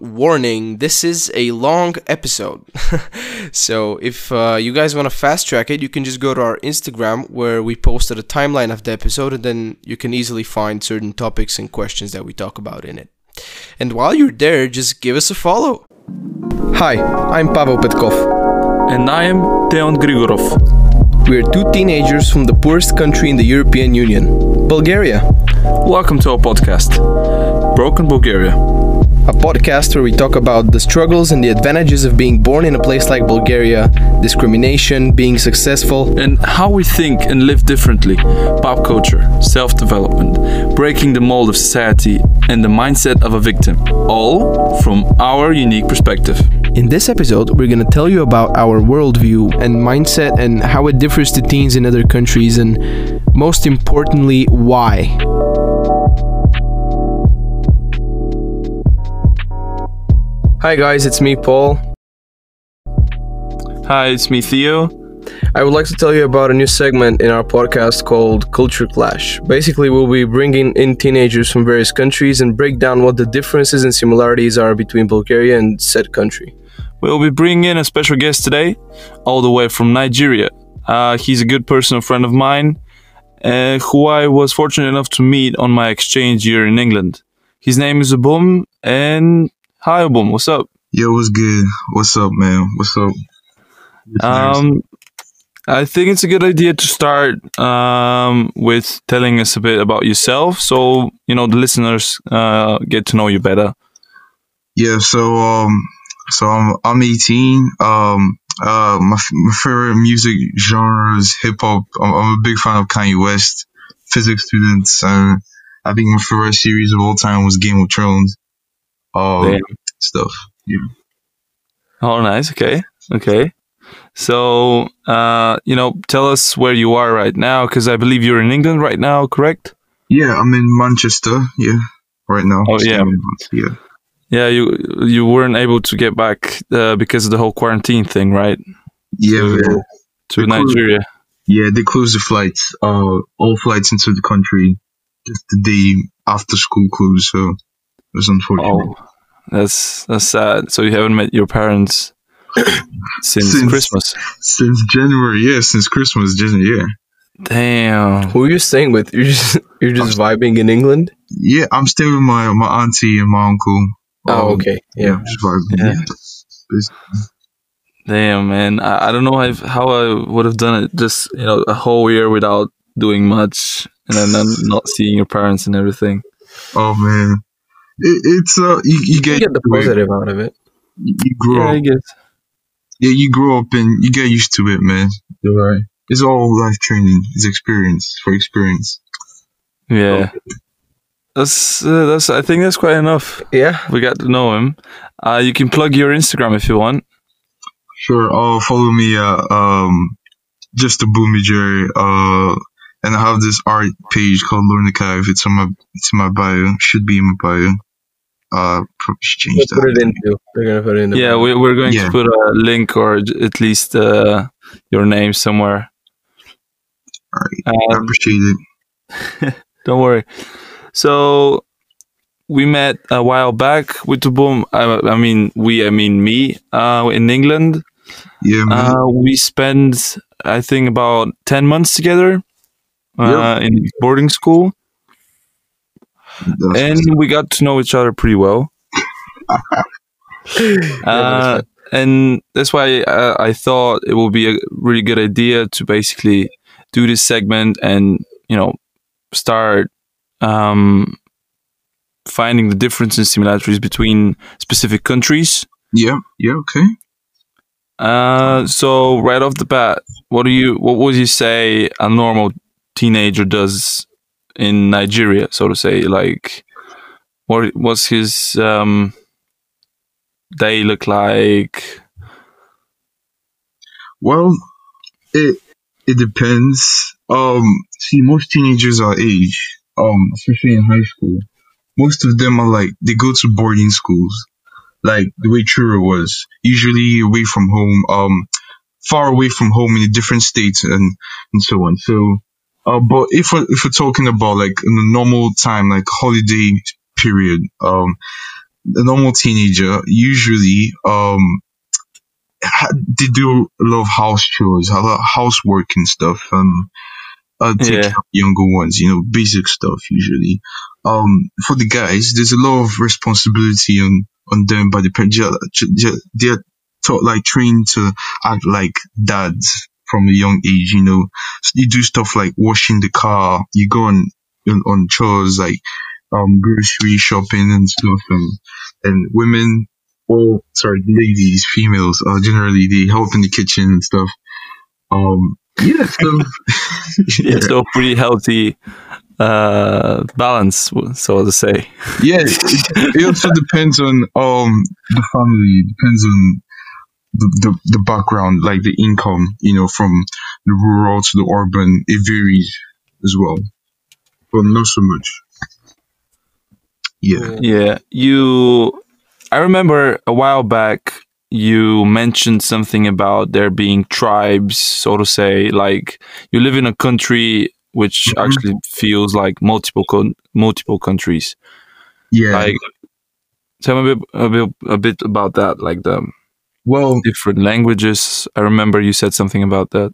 warning this is a long episode. So if uh, you guys want to fast track it you can just go to our instagram where we posted a timeline of the episode and then you can easily find certain topics and questions that we talk about in it. And while you're there just give us a follow. Hi i'm pavel petkov. And I am Deon Grigorov. we're two teenagers from the poorest country in the european union bulgaria. Welcome to our podcast, Broken Bulgaria. A podcast where we talk about the struggles and the advantages of being born in a place like Bulgaria, discrimination, being successful, And how we think and live differently, pop culture, self development, breaking the mold of society, and the mindset of a victim. All from our unique perspective. In this episode, we're going to tell you about our worldview and mindset and how it differs to teens in other countries, and most importantly, why. Hi, guys, it's me, Paul. Hi, it's me, Theo. I would like to tell you about a new segment in our podcast called Culture Clash. Basically, we'll be bringing in teenagers from various countries and break down what the differences and similarities are between Bulgaria and said country. We'll be bringing in a special guest today, all the way from Nigeria. Uh, he's a good personal friend of mine, uh, who I was fortunate enough to meet on my exchange year in England. His name is Obum, and hi Obum, what's up? Yo, what's good? What's up, man? What's up? Um, I think it's a good idea to start um, with telling us a bit about yourself, so you know the listeners uh, get to know you better. yeah, so um, so I'm I'm 18. Um, uh, my f- my favorite music genre is hip hop. I'm, I'm a big fan of Kanye West. Physics students. Uh, I think my favorite series of all time was Game of Thrones. Um, Damn. stuff. Yeah. Oh, nice. Okay, okay. So, uh, you know, tell us where you are right now, because I believe you're in England right now, correct? Yeah, I'm in Manchester. Yeah, right now. Oh, yeah. Staying in Manchester, Yeah. Yeah, you you weren't able to get back uh, because of the whole quarantine thing, right? Yeah, To- man. To. Nigeria. Yeah, they closed the flights. Uh, all flights into the country just the day after school closed. So it was unfortunate. Oh, that's that's sad. So you haven't met your parents since, Since- Christmas. Since January, yeah, since Christmas, just yeah, Damn. Who are you staying with? You're just you're just vibing in England. yeah. I'm staying with my my auntie and my uncle. Oh, Um, okay, yeah. just vibing. Yeah. Yeah. Damn, man. I, I don't know if, how I would have done it. Just you know, a whole year without doing much, and then not- not seeing your parents and everything. Oh man, it, it's uh, you, you You get, get the positive out of it. You, you grow Yeah, I up. guess. Yeah, you grow up and you get used to it, man. You're right. It's all life training. It's experience for experience. Yeah. That's uh, that's. I think that's quite enough. Yeah. We got to know him. Uh, you can plug your Instagram if you want. Sure. Oh, follow me. Uh, um, just Obumijere. Uh, and I have this art page called Learn the Cave. It's on my it's in my bio. Should be in my bio. Uh, change We'll put it that. in too. They're gonna put it in. The Yeah, we, we're going Yeah. to put a link or at least uh, your name somewhere. All right. I Um, appreciate it. don't worry. So we met a while back with the boom. I, I mean, we. I mean me. Uh, in England, Yeah, uh, we spent I think about ten months together. Uh, in boarding school, That's- and we got to know each other pretty well. Uh, and that's why uh, I thought it would be a really good idea to basically do this segment and you know start um, finding the differences and similarities between specific countries. yeah. Yeah. Okay. Uh, so right off the bat, what do you what would you say a normal teenager does in Nigeria, so to say? Like, what what's his um, day look like? Well, it it depends. Um, see, most teenagers our age, um, especially in high school, most of them are like they go to boarding schools, like the way Truro was, usually away from home, um, far away from home in different state and and so on. So, uh, but if we're, if we're talking about like in a normal time, like holiday period, um, a normal teenager usually um ha- they do a lot of house chores, a lot of housework and stuff. Um, uh, take Yeah. care of younger ones, you know, basic stuff usually. Um, for the guys, there's a lot of responsibility on on them by the parents. They're, they're taught like trained to act like dads from a young age. You know, you do stuff like washing the car. You go on on, on chores like um grocery shopping and stuff, and and women or sorry, ladies, females, uh, generally they help in the kitchen and stuff. Um, yeah, so Yeah, so pretty healthy uh, balance, so to say. yeah, it, it also depends on um the family. It depends on the, the the background, like the income, you know, from the rural to the urban. It varies as well, but not so much. Yeah. Yeah, you. I remember a while back you mentioned something about there being tribes, so to say. Like you live in a country which Mhm. actually feels like multiple con- multiple countries. Yeah. Like, tell me a bit, a bit a bit about that. Like the well, different languages. I remember you said something about that.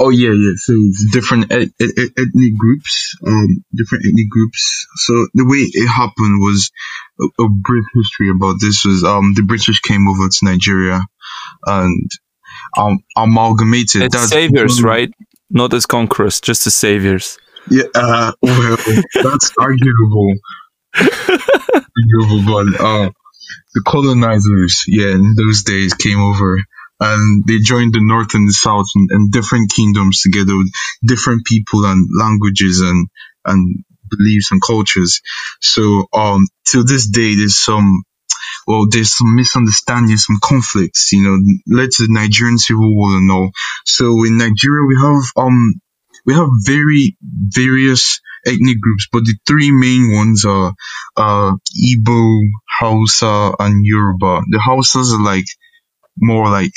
Oh yeah, yeah. So different et- et- et- ethnic groups, um, different ethnic groups. So the way it happened was a, a brief history about this was um the British came over to Nigeria and um amalgamated. It's That's saviors, right? Not as conquerors, just as saviors. Yeah. Uh, well, that's arguable. arguable, but uh, the colonizers, yeah, in those days came over and they joined the north and the south and, and different kingdoms together with different people and languages and and beliefs and cultures. So um till this day there's some well there's some misunderstandings, some conflicts, you know, led to the Nigerian civil war and all. So in Nigeria we have um we have very various ethnic groups, but the three main ones are uh Igbo, Hausa, and Yoruba. The Hausas are like more like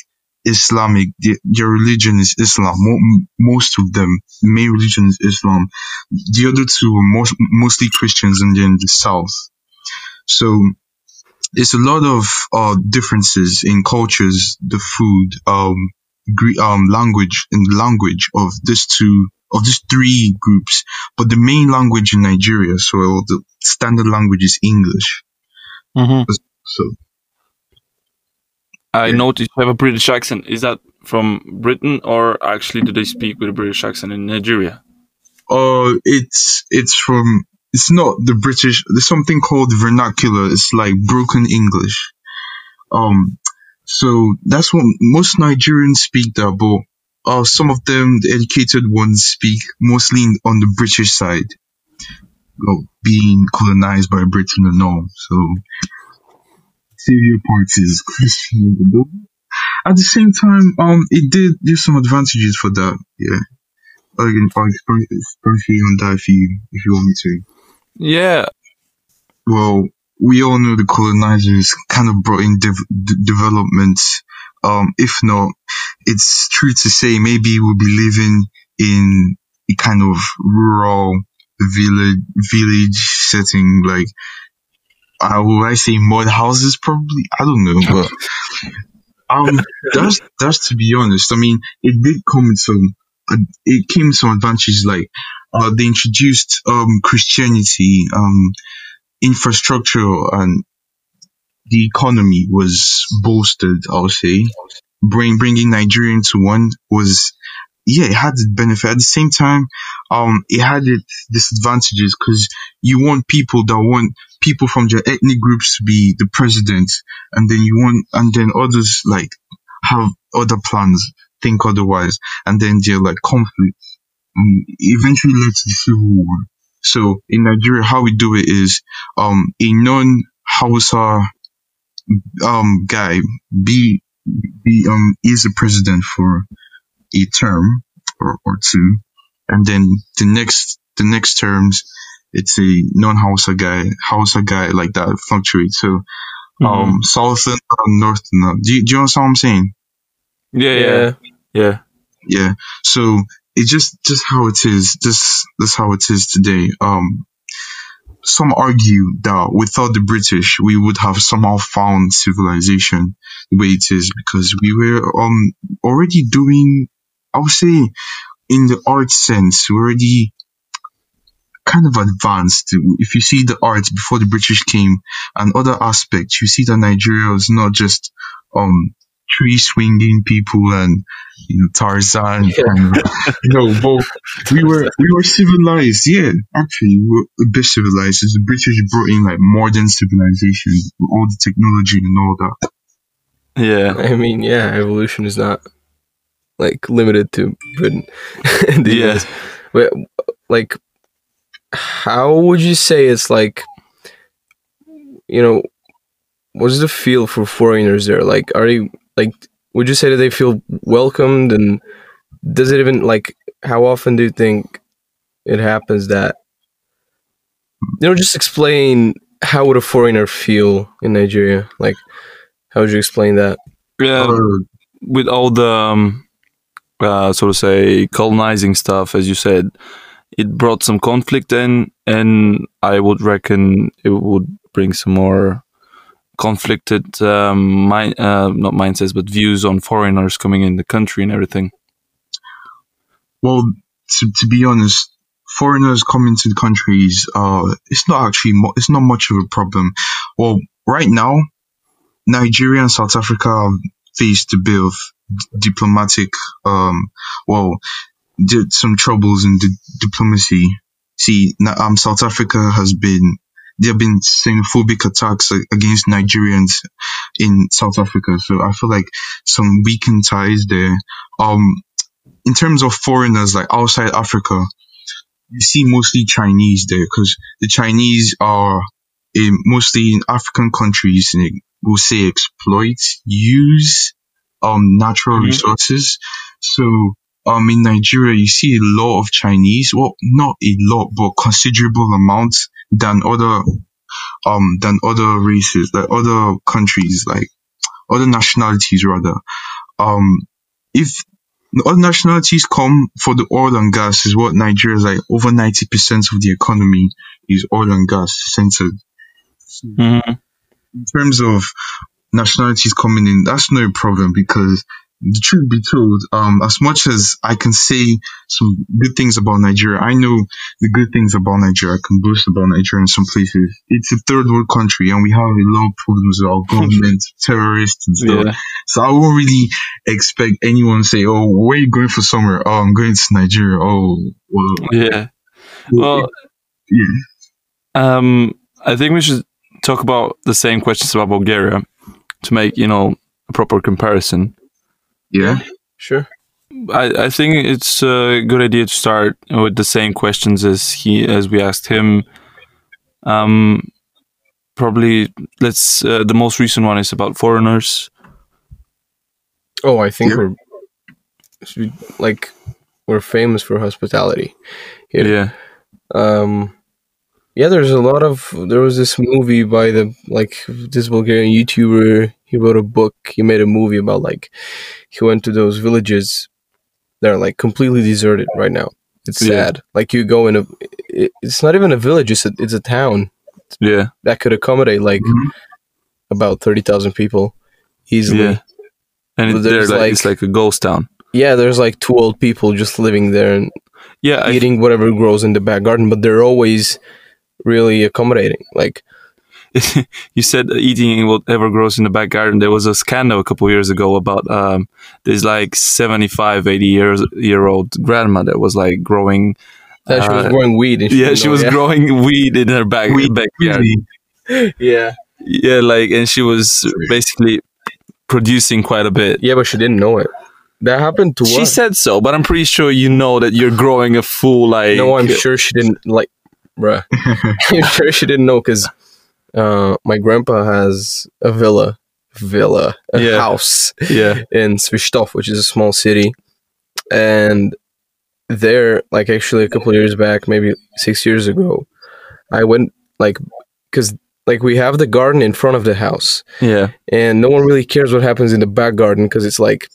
Islamic. The- Their religion is Islam. Mo- most of them, the main religion is Islam. The other two are most, mostly Christians, and then the South. So there's a lot of uh differences in cultures, the food, um, um, language, and language of these two of these three groups. But the main language in Nigeria, so the standard language is English. So I Yeah. noticed you have a British accent. Is that from Britain or actually do they speak with a British accent in Nigeria? Uh, it's it's from it's not the British. There's something called vernacular. It's like broken English. Um, so that's what most Nigerians speak there, but uh, some of them, the educated ones, speak mostly in- on the British side, well, being colonized by Britain and all. So, savior part is Christian. but At the same time, um, it did there's some advantages for that. Yeah. I can I'll explain explain to you on that if you if you want me to. Yeah. Well, we all know the colonizers kind of brought in dev- d- development. Um, if not, it's true to say maybe we'll be living in a kind of rural village village setting, like I would I say mud houses? Probably, I don't know, but um, that's that's to be honest. I mean, it did come with some. Uh, it came with some advantages, like uh, they introduced um Christianity, um infrastructure and the economy was bolstered, I'll say. Bring, bringing Nigeria into one was, yeah, it had its benefit. At the same time, um, it had its disadvantages because you want people that want people from their ethnic groups to be the president, and then you want, and then others like have other plans, think otherwise, and then they're like conflicts. Um, eventually led to the civil war. So in Nigeria, how we do it is um a non Hausa um guy be be um is a president for a term or, or two, and then the next the next terms it's a non Hausa guy Hausa guy like that fluctuates. So um south and north and north. Do you, do you understand what I'm saying? Yeah, yeah, Yeah. yeah. Yeah. So it's just just how it is. Just that's how it is today. Um. Some argue that without the British, we would have somehow found civilization the way it is because we were um already doing, I would say, in the art sense, we're already kind of advanced. If you see the arts before the British came and other aspects, you see that Nigeria was not just um tree swinging people and you know Tarzan. Kind of, no, but we were we were civilized. Yeah, actually, we were a bit civilized. The British brought in like modern civilization, all the technology and all that. Yeah. I mean, yeah, evolution is not like limited to Britain. the Yeah. US. But like, how would you say it's like? You know, what's the feel for foreigners there? Like, are they like? Would you say that they feel welcomed? And does it even like? How often do you think it happens that? You know, just explain how would a foreigner feel in Nigeria? Like, how would you explain that? Yeah. Uh, with all the um, uh, so to say colonizing stuff, as you said, it brought some conflict in, and I would reckon it would bring some more conflicted um, mi- uh, not mindsets, but views on foreigners coming in the country and everything. Well, to, to be honest, foreigners coming to the countries, uh, it's not actually, it's not much of a problem. Well, right now, Nigeria and South Africa faced a bit of diplomatic, um, well, did some troubles in the diplomacy. See, um, South Africa has been, there have been xenophobic attacks against Nigerians in South Africa. So I feel like some weakened ties there. Um, in terms of foreigners like outside Africa, you see mostly Chinese there because the Chinese are in mostly in African countries and will say exploit, use um natural Mhm. resources. So um in Nigeria you see a lot of Chinese, well not a lot but considerable amounts than other um than other races, like other countries, like other nationalities rather. Um if other nationalities come for the oil and gas is what Nigeria is like over 90% of the economy is oil and gas centered. Mm-hmm. In terms of nationalities coming in, that's no problem because the truth be told, um, as much as I can say some good things about Nigeria, I know the good things about Nigeria. I can boast about Nigeria in some places. It's a third world country and we have a lot of problems with our government, terrorists and stuff. Yeah. So I won't really expect anyone to say, "Oh, where are you going for summer? Oh, I'm going to Nigeria." Oh, well, Yeah. Well, yeah. Um, I think we should talk about the same questions about Bulgaria to make you know a proper comparison. Yeah, Sure. I, I think it's a good idea to start with the same questions as he as we asked him. Um, probably let's uh, the most recent one is about foreigners. Oh, I think Yeah. we're like we're famous for hospitality. Yeah, Yeah. Um, yeah, there's a lot of there was this movie by the like this Bulgarian YouTuber. He wrote a book. He made a movie about like he went to those villages that are like completely deserted right now. It's Yeah. sad. Like you go in a, it, it's not even a village. It's a it's a town yeah, that could accommodate like Mhm. about thirty thousand people easily. yeah. And it, there's, like, like- it's like a ghost town. yeah, there's like two old people just living there and Yeah, I, eating whatever grows in the back garden, but they're always really accommodating. Like, you said eating whatever grows in the back garden. There was a scandal a couple years ago about um, this like 75, 80 years year old grandma that was like growing. that she was uh, growing weed. Yeah, she know, was yeah. growing weed in her back Weed, backyard. Yeah, Yeah, like, and she was basically producing quite a bit. yeah, but she didn't know it. That happened to her. She us. said so, but I'm pretty sure you know that you're growing a full like. no, I'm sure she didn't. Like, bruh, I'm sure she didn't know because uh, my grandpa has a villa, villa, a Yeah. house Yeah, in Svistov, which is a small city, and there, like actually a couple years back, maybe six years ago, I went like because like we have the garden in front of the house, yeah, and no one really cares what happens in the back garden because it's like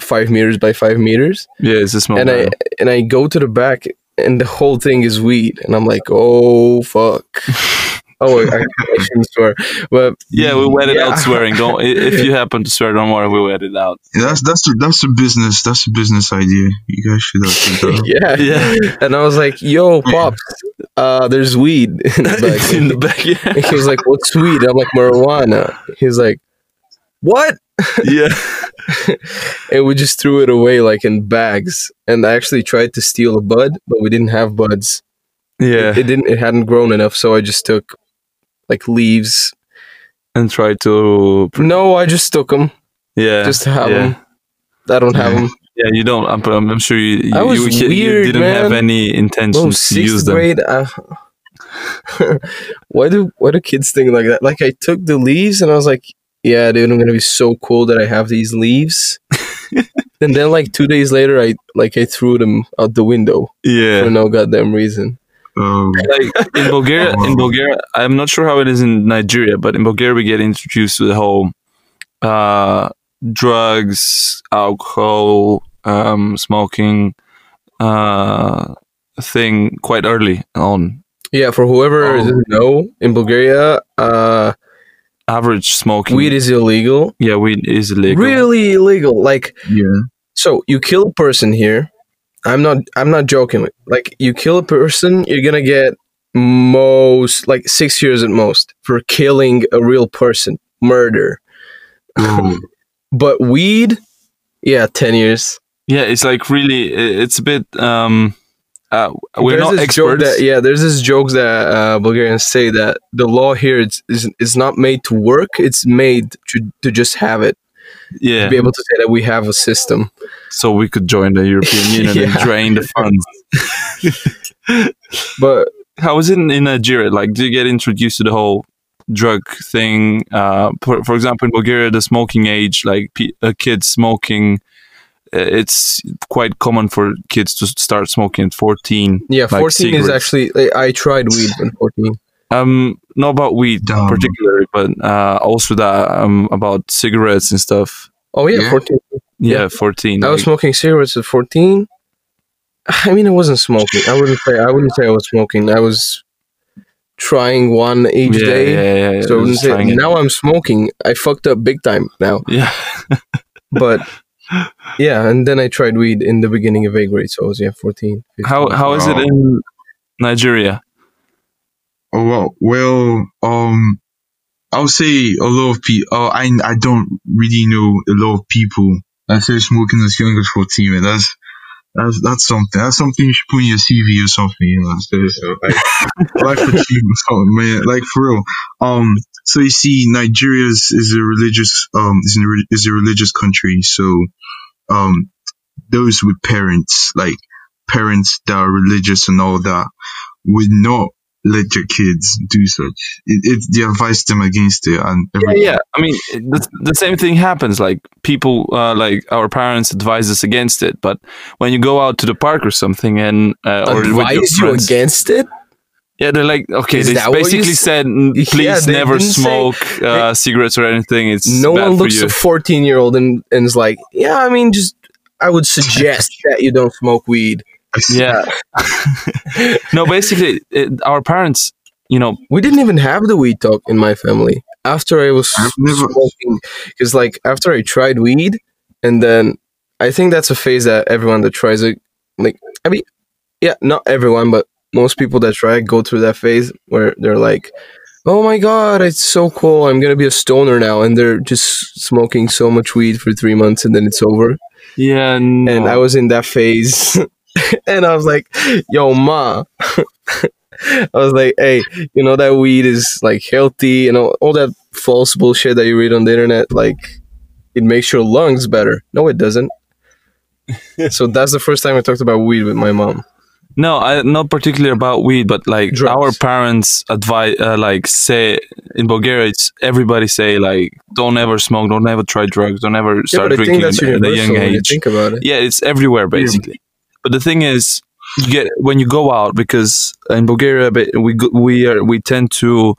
five meters by five meters, yeah. It's a small. and I and I go to the back and the whole thing is weed, and I'm like, oh fuck. oh, I, I shouldn't swear, but Yeah, we wet it Yeah. out swearing. Don't if you happen to swear, don't worry, we wet it out. Yeah, that's that's a, that's a business. That's a business idea. You guys should have said that. yeah, Yeah. And I was like, yo, pops, uh, there's weed in the back. in the back. And Yeah. he was like, what's weed? I'm like, marijuana. He's like, what? yeah. And we just threw it away like in bags. And I actually tried to steal a bud, but we didn't have buds. Yeah. It didn't. It hadn't grown enough, so I just took like leaves. and try to. No, I just took them Yeah. just to have yeah. them. I don't have Yeah. them. Yeah, you don't. I'm, I'm I'm sure you. You, was you, you weird, didn't have any intentions to use them. grade. Uh, why do why do kids think like that? Like I took the leaves and I was like, yeah, dude, I'm gonna be so cool that I have these leaves. and then like two days later, I like I threw them out the window Yeah. for no goddamn reason. Um, like in Bulgaria, in Bulgaria, I'm not sure how it is in Nigeria, but in Bulgaria we get introduced to the whole uh, drugs, alcohol, um, smoking uh, thing quite early on. Yeah, for whoever Oh. doesn't know, in Bulgaria, uh, Average smoking, weed is illegal. yeah, weed is illegal. Really illegal. Like yeah. So you kill a person here. I'm not. I'm not joking. Like you kill a person, you're gonna get most like six years at most for killing a real person, murder. Oh, But weed, yeah, ten years. Yeah, it's like really, it's a bit. Um, uh, we're There's not this joke experts. that yeah, there's this joke that uh, Bulgarians say that the law here is is is not made to work. It's made to to just have it. Yeah, To be able to say that we have a system. so we could join the European Union and drain the funds. But how is it in, in Nigeria? Like, do you get introduced to the whole drug thing? Uh, for, for example, in Bulgaria, the smoking age, like pe- kid smoking, uh, it's quite common for kids to start smoking at 14. yeah, Like fourteen is actually. I tried weed when fourteen. Um, not about weed Dumb. particularly, but uh, also that um, about cigarettes and stuff. Oh yeah, Yeah. fourteen. Yeah, Yeah. 14. I was like- smoking cigarettes at 14. I mean, I wasn't smoking. I wouldn't say I wouldn't say I was smoking. I was trying one each yeah, day. yeah, yeah, yeah, So I wouldn't say, now I'm smoking. I fucked up big time now. Yeah. But yeah, and then I tried weed in the beginning of eighth grade. So I was yeah 14. 15. How how is it in Nigeria? Oh well, well, um, I'll say a lot of people. Uh, I I don't really know a lot of people that say smoking as young as fourteen. Man, that's that's that's something. That's something you should put in your CV or something. You know, so, so like, life achievement, something, man. Like for real. Um, so you see, Nigeria is, is a religious um is a, is a religious country. So um, those with parents like parents that are religious and all that would not let your kids do such. It, it they advise them against it, and Yeah, everything. yeah. I mean, the, the same thing happens. Like people, uh, like our parents advise us against it, but when you go out to the park or something, and uh, or with your Advise you friends- against it? yeah, they're like, okay, Is they that what you basically said, "Mm, Yeah, please never didn't say- smoke uh, cigarettes or anything. It's No bad one for looks you. a 14 year old and, and is like, yeah, I mean, just I would suggest that you don't smoke weed. Yeah. no, basically, it, our parents, you know, We didn't even have the weed talk in my family after I was never- smoking. Because, like, after I tried weed, and then I think that's a phase that everyone that tries it, like, I mean, yeah, not everyone, but most people that try it go through that phase where they're like, oh my god, it's so cool. I'm going to be a stoner now. And they're just smoking so much weed for three months and then it's over. yeah, no. And I was in that phase. and I was like, yo, ma. I was like, hey, you know that weed is like healthy you know, all that false bullshit that you read on the internet. Like, it makes your lungs better. No, it doesn't. so that's the first time I talked about weed with my mom. No, I, not particularly about weed, but like Drugs. our parents advise, uh, like say in Bulgaria, it's everybody say like don't ever smoke, don't ever try drugs, don't ever start but I think drinking at a universal young when you age. think about it. Yeah, it's everywhere basically. But the thing is, you get when you go out because in Bulgaria we we are we tend to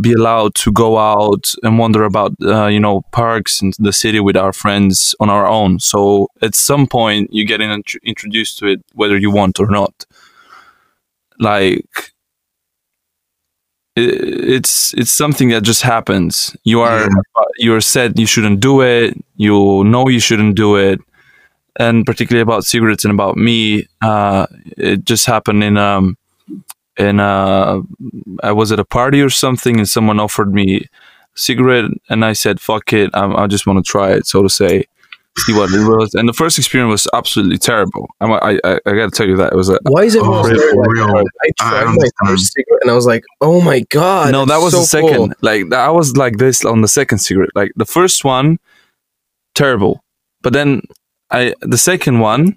be allowed to go out and wander about uh, you know parks in the city with our friends on our own. So at some point you get in, introduced to it whether you want or not. like it, it's it's something that just happens. You are you're said you shouldn't do it. You know you shouldn't do it, and particularly about cigarettes and about me, uh, it just happened in um in uh I was at a party or something, and someone offered me cigarette, and I said fuck it, I'm, I just want to try it, so to say. See what it was, and the first experience was absolutely terrible. I'm, I, I I gotta tell you that it was a Why is it Oh, so for like real. that? I I tried my first cigarette and I was like, oh my god. no, that was so the second. cool. Like I was like this on the second cigarette. Like the first one, terrible. But then I the second one,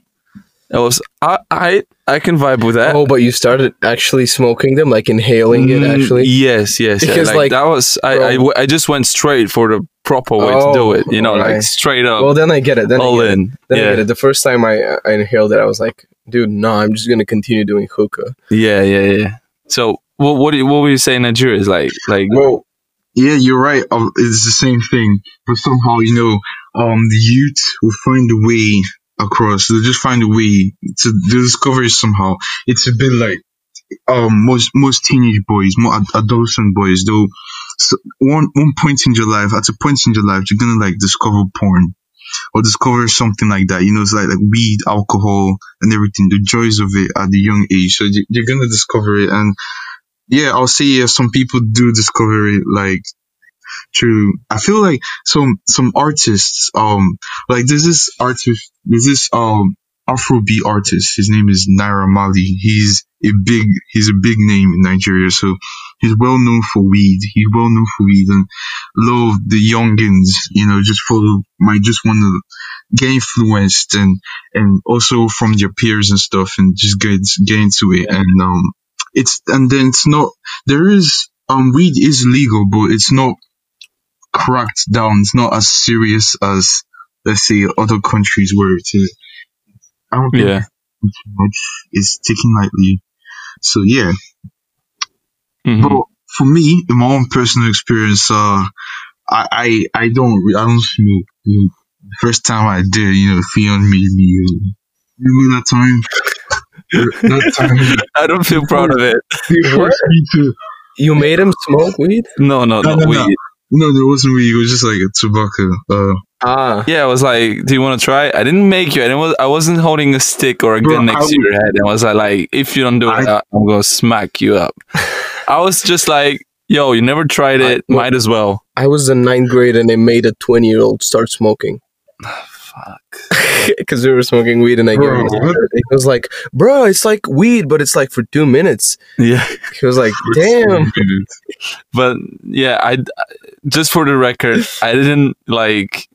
it was I I I can vibe with that. Oh, but you started actually smoking them, like inhaling it Mm, actually? Yes, yes. yeah. Because, Like, like, that was I, I bro- w- I just went straight for the proper way to do Oh, it. You know, like straight up, Well, then I get it. Then all I get It. in. Then I get it. The first time I, I inhaled it, I was like, dude, no, I'm just gonna continue doing hookah. yeah, yeah, yeah. So what what do you, what would you say Nigeria is like? Like Well, yeah, you're right. Um, it's the same thing, but somehow you know, um, the youth will find a way across. They'll just find a way to discover it somehow. It's a bit like um most most teenage boys, more ad- adolescent boys. They'll so one one point in your life, at a point in your life, you're gonna like discover porn. Or discover something like that, you know, it's like, like weed, alcohol, and everything, the joys of it at the young age. So you- you're gonna discover it, and yeah, I'll say yeah, some people do discover it like through. I feel like some some artists, um, like there's this artist, there's this um Afrobeat artist. His name is Naira Marley. He's a big, he's a big name in Nigeria. So he's well known for weed. He's well known for weed, and a lot of the youngins, you know, just follow, might just want to get influenced and and also from their peers and stuff, and just get get into it. And um, it's and then it's not there is um weed is legal, but it's not cracked down. It's not as serious as let's say other countries where it is. I don't think yeah, too much is taken lightly. So yeah, mhm. but for me, in my own personal experience, uh, I I, I don't I don't smoke. The first time I did, you know, Theon made me. Uh, remember that time? that time I don't feel proud of it. he forced me to. You made him smoke weed? No, no, No, no. no, we, no. No, there wasn't weed. It was just like a tobacco. Uh, Ah. Yeah, I was like, "Do you want to try?" I didn't make you. I didn't. I wasn't holding a stick or a Bro, gun next I to your head. I was like, like, "If you don't do it, I- I, I'm gonna smack you up." I was just like, "Yo, you never tried I- it. Might as well." I was in ninth grade and they made a 20 year old start smoking. Fuck. Because we were smoking weed and I gave him a Bro, what? cigarette. He was like, bro, it's like weed, but it's like for two minutes. Yeah, He was like, damn. but yeah, I just for the record, I didn't like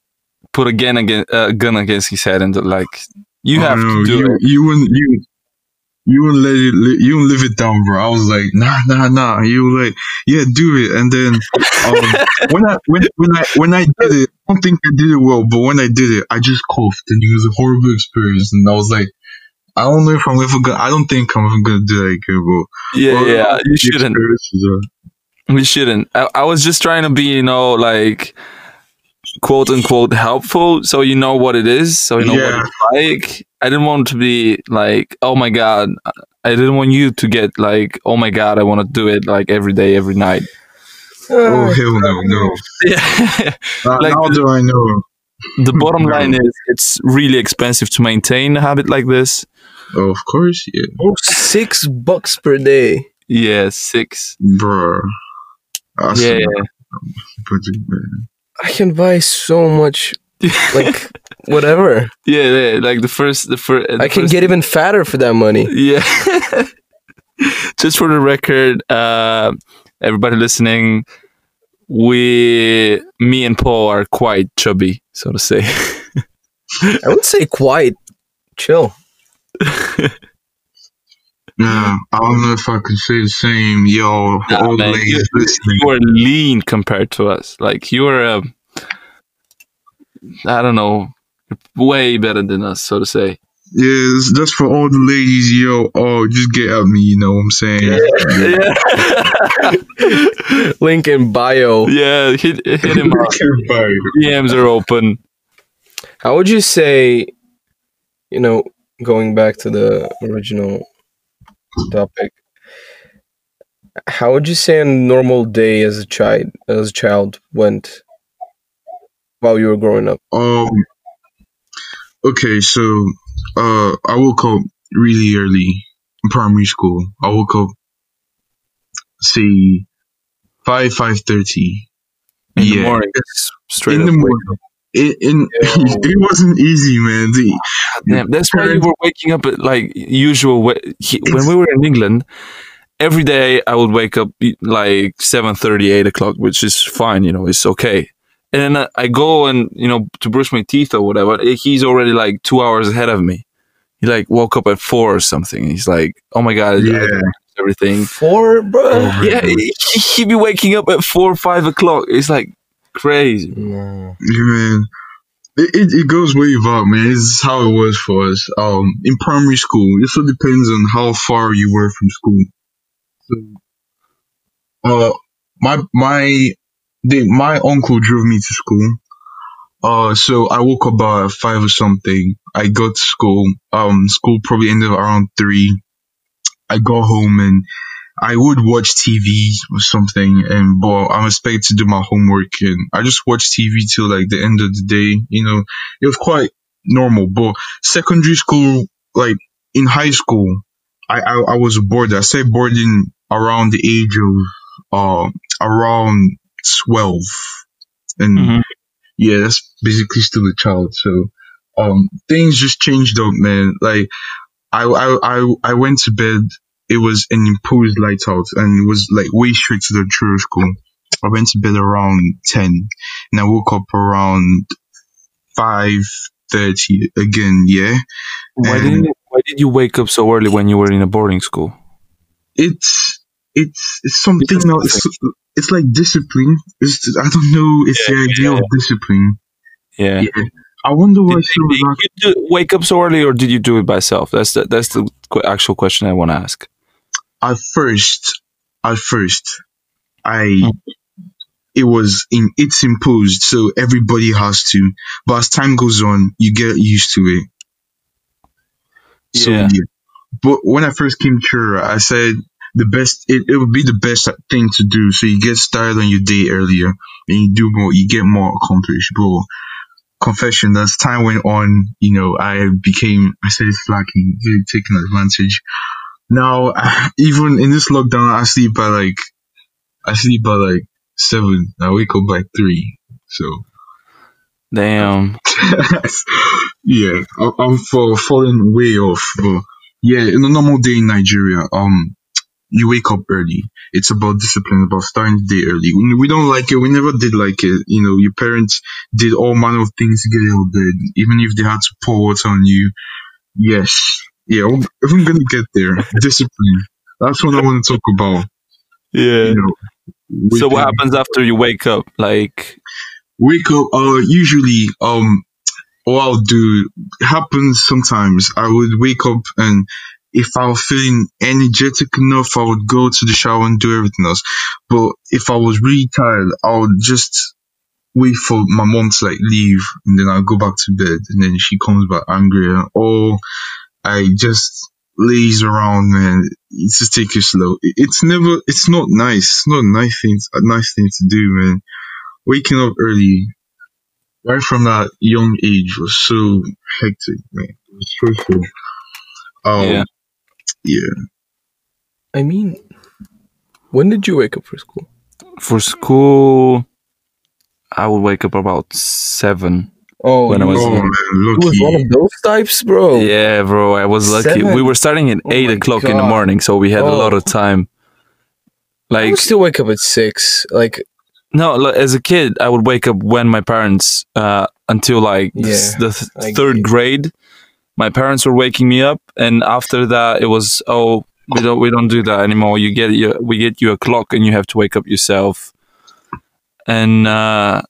put a gun against uh, gun against his head and like you Oh, have no, to do you, it. You wouldn't you you wouldn't let it li- you wouldn't live it down, bro. I was like, nah, nah, nah. You were like, yeah, do it. And then um, when I when when I when I did it, I don't think I did it well, but when I did it, I just coughed, and it was a horrible experience. And I was like, I don't know if I'm ever gonna. I don't think I'm ever gonna do that again, bro. Yeah, Well, yeah, you shouldn't. We shouldn't. I, I was just trying to be, you know, like quote unquote helpful, so you know what it is, so you know Yeah. what it's like. I didn't want to be like, oh my god. I didn't want you to get like, oh my god, I want to do it like every day, every night. Oh Uh, hell no, no. Yeah. Now, Like now the- do I know? the bottom No. line is, it's really expensive to maintain a habit like this. Oh, of course, yeah, oh, six bucks per day. Yeah, six. bro. That's Yeah, budget, man. I can buy so much, like, whatever. yeah, yeah. Like the first, the first. I can get even fatter for that money. Yeah. Just for the record, uh, everybody listening, we, me and Paul are quite chubby, so to say. I would say quite chill. Yeah, I don't know if I can say the same. Yo, Nah, all the man, ladies you are lean compared to us. Like you are, um, I don't know, way better than us, so to say. Yeah, it's just for all the ladies, yo. Oh, just get at me. You know what I'm saying? Yeah, Link in bio. yeah. Hit, hit him up. Bye. DMs are open. How would you say, you know, going back to the original topic, How would you say a normal day as a child as a child went while you were growing up? Um. Okay, so uh, I woke up really early in primary school. I woke up, say, five five thirty. In Yeah. the morning, straight In the morning. It, in, Yeah. it wasn't easy, man. The. Damn, that's why you parents- were waking up at like usual. wa- When we were in England, every day I would wake up like 7.30, 8 o'clock, which is fine. You know, it's okay. And then I- I go and you know to brush my teeth or whatever. He's already like two hours ahead of me. He like woke up at four or something. He's like, "Oh my god, Yeah. everything." Four, bro. Oh, Yeah, he, he be waking up at four, or five o'clock. It's like crazy. No. Yeah, man. It, it, it goes way back, man. It's how it was for us. Um, in primary school, it also depends on how far you were from school. So, uh, my my they, my uncle drove me to school. Uh, so I woke up about five or something. I got to school. Um, school probably ended around three. I got home and I would watch TV or something, and but I'm expected to do my homework, and I just watched TV till like the end of the day. You know, it was quite normal. But secondary school, like in high school, I I, I was bored. I say boarding around the age of uh around twelve, and Mhm. yeah, that's basically still a child. So um, things just changed up, man. Like I I I I went to bed it was an imposed light out and it was like way straight to the church school. I went to bed around 10 and I woke up around 5.30 again, yeah. Why And- didn't Why did you wake up so early when you were in a boarding school? It's, it's, it's something else. It's, it's like discipline. It's, I don't know. It's Yeah, the idea yeah, of discipline. Yeah. Yeah. I wonder why Did, did you do, wake up so early, or did you do it by yourself? That's the that's the qu- actual question I want to ask. at first, at first, I, Mm. it was in, it's imposed, so everybody has to. But as time goes on, you get used to it. So Yeah. yeah. But when I first came to I said the best, it, it would be the best thing to do. So you get started on your day earlier and you do more, you get more accomplished. But confession, as time went on, you know, I became, I said slacking, really taking advantage. Now, even in this lockdown, I sleep by like, I sleep by like seven. I wake up by three. So, Damn. yeah, I- I'm for falling way off. But yeah, in a normal day in Nigeria, um, you wake up early. It's about discipline, about starting the day early. We don't like it. We never did like it. You know, your parents did all manner of things to get you out bed, even if they had to pour water on you. Yes. Yeah, I'm if I'm gonna get there, discipline. That's what I want to talk about. Yeah. You know, So what happens after you wake up? Like, wake up uh usually um what I'll do happens sometimes I would wake up and if I was feeling energetic enough I would go to the shower and do everything else but if I was really tired I would just wait for my mom to like leave and then I'll go back to bed and then she comes back angry or I just laze around man just take it slow it's never it's not nice it's not a nice thing a nice thing to do man waking up early, right from that young age, was so hectic, man. It was stressful. Um, Yeah. Yeah. I mean, when did you wake up for school? for school, I would wake up about seven. Oh, When I was- Oh was, man, you was one of those types, bro. Yeah, bro, I was lucky. Seven? We were starting at Oh eight my o'clock in the morning, so we had a lot Oh. of time. I Like, would still wake up at six. Like, no, like, as a kid, I would wake up when my parents, uh, until like the s- Yeah, the th- third get it. grade, my parents were waking me up, and after that, it was oh, we don't we don't do that anymore. You get your we get you a clock, and you have to wake up yourself. And uh,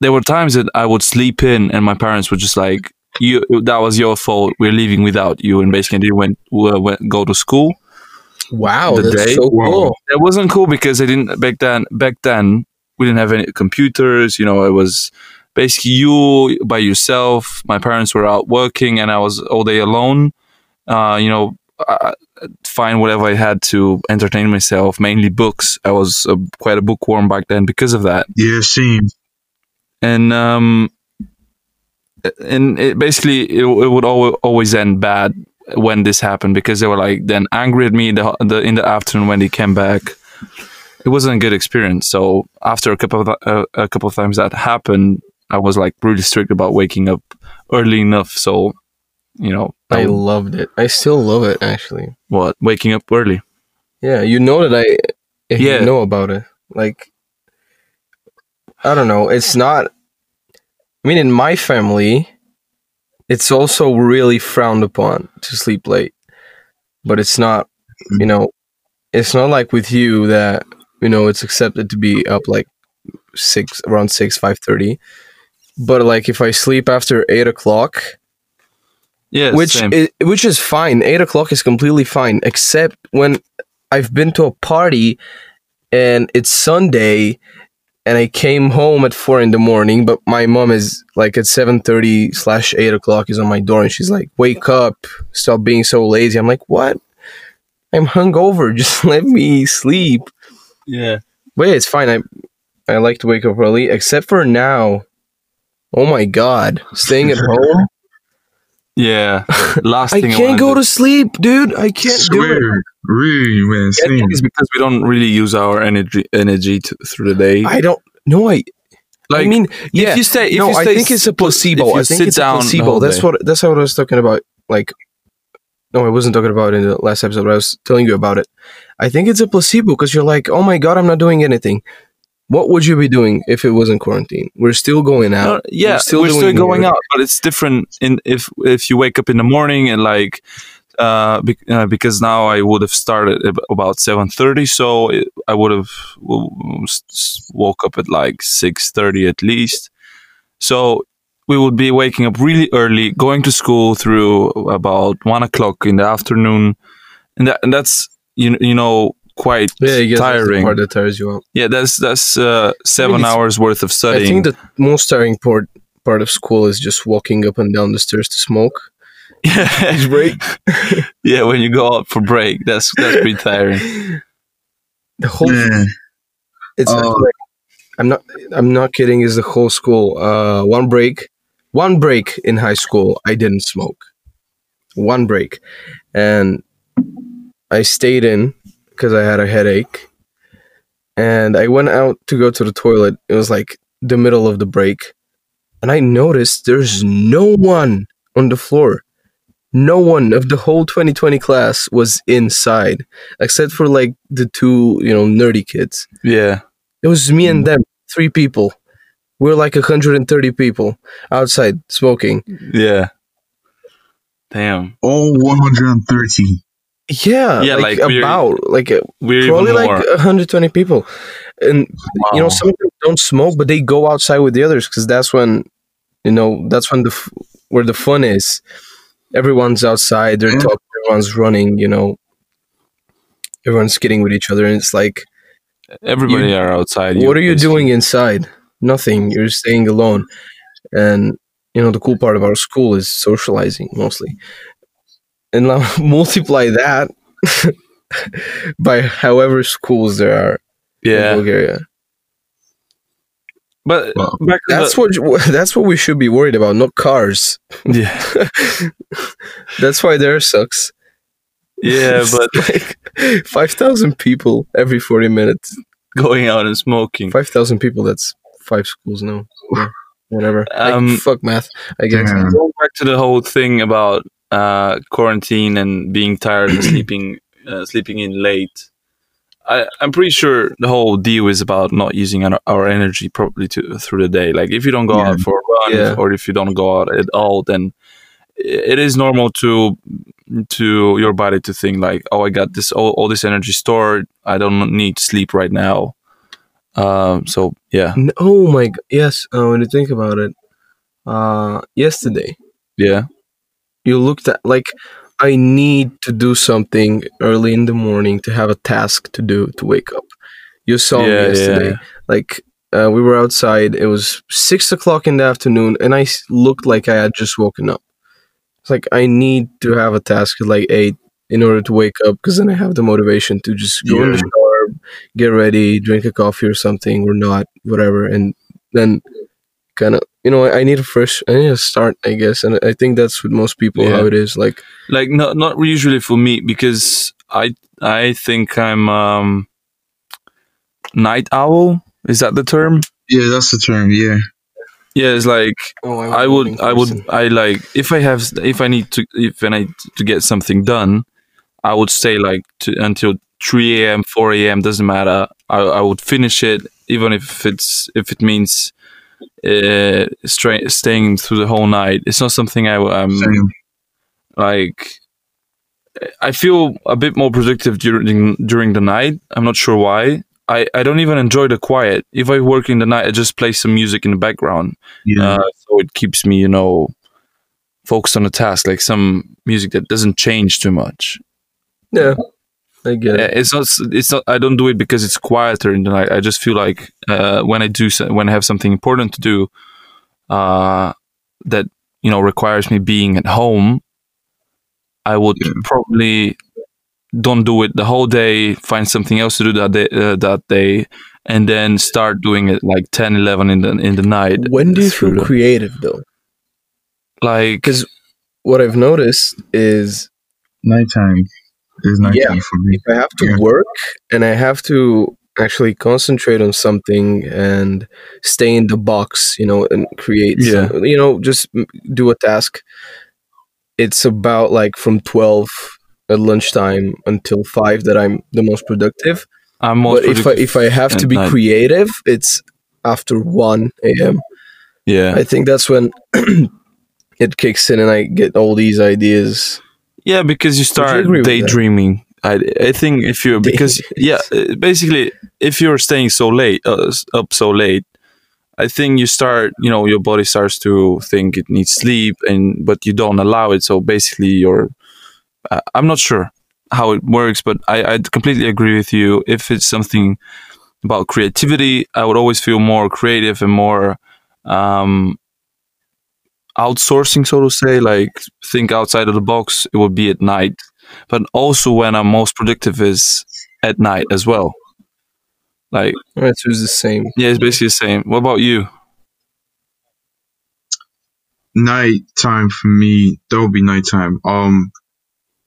there were times that I would sleep in, and my parents were just like, "You, that was your fault. We're leaving without you." And basically, they went, went go to school. wow, The that's day? so cool. It wasn't cool because I didn't back then. Back then, we didn't have any computers. You know, it was basically you by yourself. My parents were out working, and I was all day alone. Uh, you know, uh, find whatever I had to entertain myself, mainly books. I was uh, quite a bookworm back then because of that. Yeah, same. and um and it basically it, it would al- always end bad when this happened because they were like then angry at me the, the in the afternoon when they came back it wasn't a good experience so after a couple of th- uh, a couple of times that happened i was like really strict about waking up early enough so you know I I loved it. I still love it actually. what waking up early Yeah, you know that I if Yeah. you know about it. Like I don't know, it's not I mean in my family it's also really frowned upon to sleep late. But it's not, you know, it's not like with you that, you know, it's accepted to be up like six around six, five thirty. But like if I sleep after eight o'clock, yeah which same. i which is fine. Eight o'clock is completely fine, except when I've been to a party and it's Sunday, and I came home at four in the morning. But my mom is like at seven thirty slash eight o'clock is on my door, and she's like, "Wake up! Stop being so lazy." I'm like, "What? I'm hungover. Just let me sleep." yeah But yeah, it's fine. I I like to wake up early, except for now. Oh my god, staying at home. yeah last thing I thing can't wanna go to sleep, dude. I can't do it. Really, man. I think it's because we don't really use our energy energy to, through the day I don't. No, I. like I mean, yeah. if you stay, if no, you I think it's a placebo. I think sit it's down a placebo. That's what. That's what I was talking about. Like, no, I wasn't talking about it in the last episode. But I was telling you about it. I think it's a placebo because you're like, oh my god, I'm not doing anything. What would you be doing if it wasn't quarantine? We're still going out. No, yeah, we're still still, going work. out, but it's different. In if if you wake up in the morning and like, uh, be, uh because now I would have started about seven thirty, so it, I would have w- w- s- s- woke up at like six thirty at least. So we would be waking up really early, going to school through about one o'clock in the afternoon, and that and that's you you know quite Yeah, I guess the tiring. part that tires you out. Yeah, that's that's uh, seven it's- hours worth of studying. I think the most tiring part part of school is just walking up and down the stairs to smoke. Yeah, break. yeah, when you go out for break, that's that's pretty tiring. The whole Man. It's Oh. like, I'm not I'm not kidding. Is the whole school uh, one break, one break in high school? I didn't smoke. One break, and I stayed in because I had a headache, and I went out to go to the toilet. It was like the middle of the break, and I noticed there's no one on the floor. No one of the whole 2020 class was inside, except for like the two, you know, nerdy kids. Yeah, It was me and mm. them, three people. We're like 130 people outside smoking. yeah. Damn, All 130. Yeah, Yeah, like, like, about like uh, probably like 120 people, and you know some of them don't smoke, but they go outside with the others because that's when, you know, that's when the f- where the fun is. Everyone's outside, they're Yeah. talking, everyone's running, you know, everyone's kidding with each other, and it's like, everybody are outside. what are you basically. doing inside? Nothing. You're staying alone. And you know the cool part of our school is socializing mostly. And now multiply that by however schools there are in Yeah, Bulgaria. but Wow. back That's the, what that's what we should be worried about, not cars. yeah, That's why there sucks. yeah, but like five thousand people every forty minutes. going out and smoking. Five thousand people. That's five schools now. Yeah, whatever. Like, Um, fuck math. I guess. Damn. Going back to the whole thing about uh, quarantine and being tired and sleeping, uh, sleeping in late. I, I'm pretty sure the whole deal is about not using our, our energy properly to through the day. Like if you don't go Yeah. out for a run, Yeah. or if you don't go out at all, then it is normal to to your body to think like, oh, I got this all, all this energy stored. I don't need to sleep right now. Um. So yeah, Oh my god! Yes, uh, when you think about it, uh, yesterday yeah, you looked at like I need to do something early in the morning to have a task to do to wake up. You saw me yesterday. yeah. Like uh, we were outside. It was six o'clock in the afternoon, and I looked like I had just woken up. It's like I need to have a task at like eight, in order to wake up because then I have the motivation to just go in the shower, get ready, drink a coffee or something or not, whatever, and then kind of you know I, I need a fresh I need a start I guess, and I think that's with most people Yeah. how it is. Like like not not usually for me because I I think I'm um night owl. Is that the term? Yeah, that's the term. Yeah. Yeah, it's like oh, I'm would morning I would. I like if I have if I need to if and I need to get something done, I would stay like to, until three a.m. four a.m. doesn't matter. I I would finish it even if it's if it means uh stra- staying through the whole night. It's not something I um Same. like I feel a bit more productive during during the night. I'm not sure why. I, I don't even enjoy the quiet. If I work in the night, I just play some music in the background, Yeah. uh, so it keeps me, you know, focused on the task. Like some music that doesn't change too much. yeah, I get it. It's not. It's not. I don't do it because it's quieter in the night. I just feel like uh, when I do when I have something important to do, uh, that you know requires me being at home, I would Yeah. probably don't do it the whole day. Find something else to do that day, uh, that day, and then start doing it like 10, 11 in the in the night. When do you feel the- creative though? like? Because what I've noticed is Nighttime is nighttime Yeah. for me. if I have to Yeah. work and I have to actually concentrate on something and stay in the box, you know, and create, Yeah. some, you know, just do a task. It's about like from 12 at lunchtime until 5 that I'm the most productive. I'm more. but if I, if I have to be night. creative, it's after 1 a.m. yeah, I think that's when it kicks in and I get all these ideas. Yeah, because you start that? daydreaming. I I think if you because yeah, uh, basically if you're staying so late uh, up so late, I think you start you know your body starts to think it needs sleep and but you don't allow it. So basically you're uh, I'm not sure how it works, but I I completely agree with you. If it's something about creativity, I would always feel more creative and more um outsourcing, so to say, like think outside of the box, it would be at night. But also when I'm most productive is at night as well. Like, It's the same. yeah, it's basically the same. What about you? Night time for me, that would be nighttime. Um,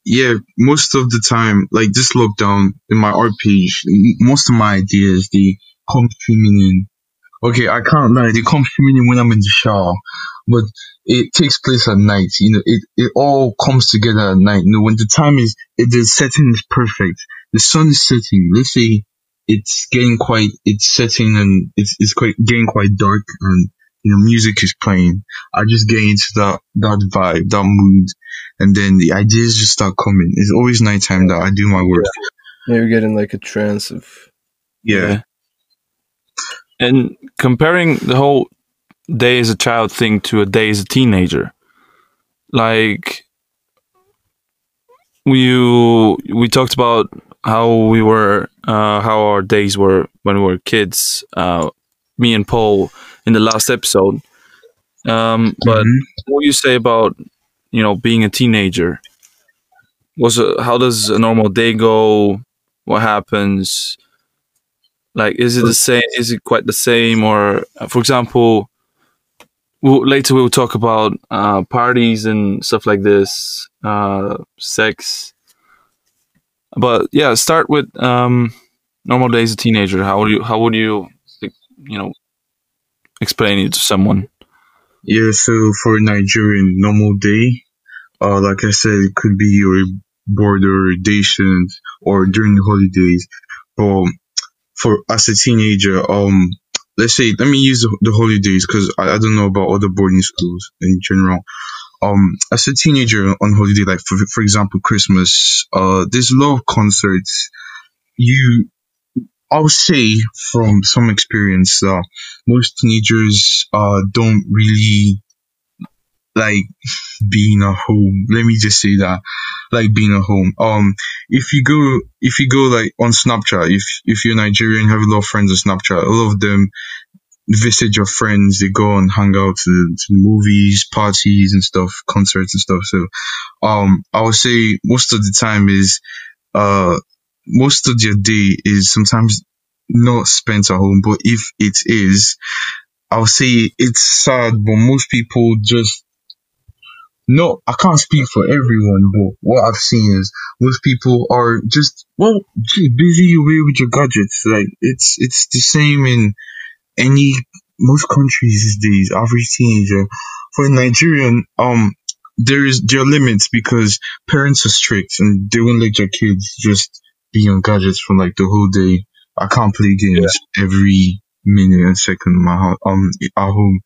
yeah, most of the time, like this lockdown in my art page, most of my ideas they come streaming in. Okay, I can't lie, they come streaming in when I'm in the shower, but it takes place at night. You know, it it all comes together at night. You know, when the time is, it, the setting is perfect. The sun is setting. Let's say it's getting quite, it's setting and it's it's quite getting quite dark and you know music is playing. I just get into that that vibe, that mood, and then the ideas just start coming. It's always nighttime that I do my work. You're getting like a trance of Yeah, And comparing the whole day as a child thing to a day as a teenager, like we we talked about how we were uh, how our days were when we were kids. Uh, me and Paul in the last episode. Um, but Mhm. what you say about you know being a teenager? Was it, how does a normal day go? What happens? Like, is it the same? Is it quite the same? Or, uh, for example, we'll, later we'll talk about uh, parties and stuff like this, uh, sex. But yeah, start with um, normal days a teenager. How would you? How would you? You know, explain it to someone? yeah. So for a Nigerian normal day, uh, like I said, it could be your border dations or during the holidays. But for as a teenager, um, let's say let me use the, the holidays because I, I don't know about other boarding schools in general. Um, as a teenager on holiday, like for for example Christmas, uh, there's a lot of concerts. You, I'll say from some experience, uh, most teenagers uh don't really like being at home. Let me just say that, like being at home. Um, if you go, if you go like on Snapchat, if if you're Nigerian, have a lot of friends on Snapchat, a lot of them visit your friends. They go and hang out to, to movies, parties and stuff, concerts and stuff. So, um, I would say most of the time is, uh, most of your day is sometimes not spent at home, but if it is, I'll say it's sad, but most people just no, I can't speak for everyone, but what I've seen is most people are just well busy away with your gadgets. Like it's it's the same in any most countries these days. Average teenager for a Nigerian, um, there is there are limits because parents are strict and they won't let their kids just be on gadgets for like the whole day. I can't play games every minute and second in my um at home.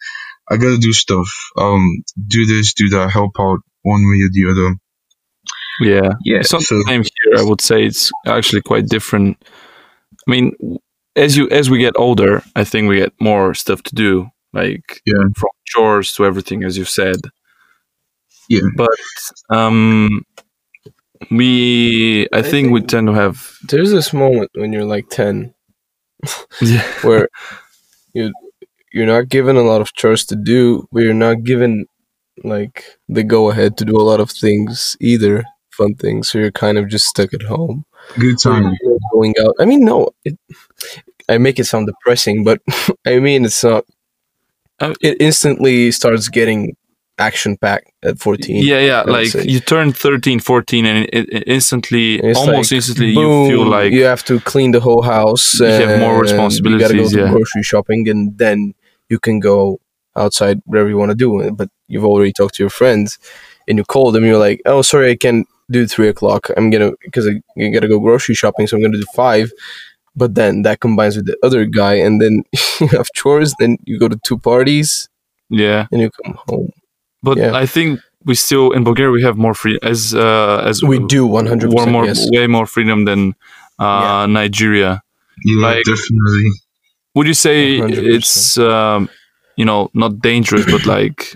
I gotta do stuff. Um, do this, do that, help out one way or the other. Yeah, Yeah, It's so- the same here. I would say it's actually quite different. I mean, as you as we get older, I think we get more stuff to do, like Yeah. from chores to everything, as you said. Yeah. But um, we, I, I think, we tend to have. There's this moment when you're like 10 Yeah. where you you're not given a lot of chores to do, but you're not given like the go ahead to do a lot of things either, fun things. So you're kind of just stuck at home. Good time. Going out. I mean, no, it, I make it sound depressing, but I mean it's not. Uh, It instantly starts getting action packed at 14. Yeah, yeah. Like say. you turn 13, 14, and it, it instantly, It's almost like, instantly, Boom, you feel like you have to clean the whole house. You have more and You gotta go to yeah. grocery shopping, and then you can go outside wherever you want to do. But you've already talked to your friends, and you call them. You're like, "Oh, sorry, I can't do three o'clock. I'm gonna because I, I gotta go grocery shopping, so I'm gonna do five. But then that combines with the other guy, and then you have chores. Then you go to two parties, yeah. and you come home. But Yeah. I think we still in Bulgaria we have more free as uh, as We do 100. more, more yes. way more freedom than uh, Nigeria. Yeah, Like- definitely. Would you say 100%. it's um, you know not dangerous, but like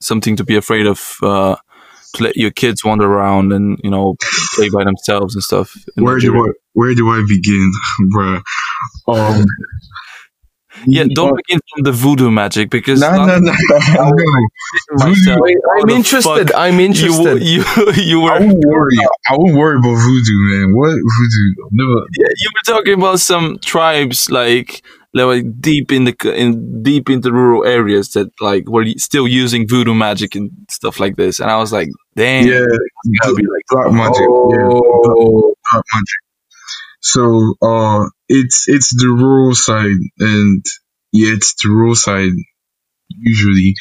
something to be afraid of? Uh, to let your kids wander around and you know play by themselves and stuff. Where do I where do I begin, bruh? Um, Yeah, don't begin from the voodoo magic because no, no, no, no. myself, Wait, how I'm interested. fuck I'm You interested. you you I were won't worry. I won't worry about voodoo, man. What voodoo? Never. Yeah, you were talking about some tribes like that were deep in the in deep into rural areas that like were still using voodoo magic and stuff like this, and I was like, damn, Yeah, gotta be like black magic. Yeah, Oh, black magic. So, uh, it's it's the rural side, and yeah, it's the rural side usually.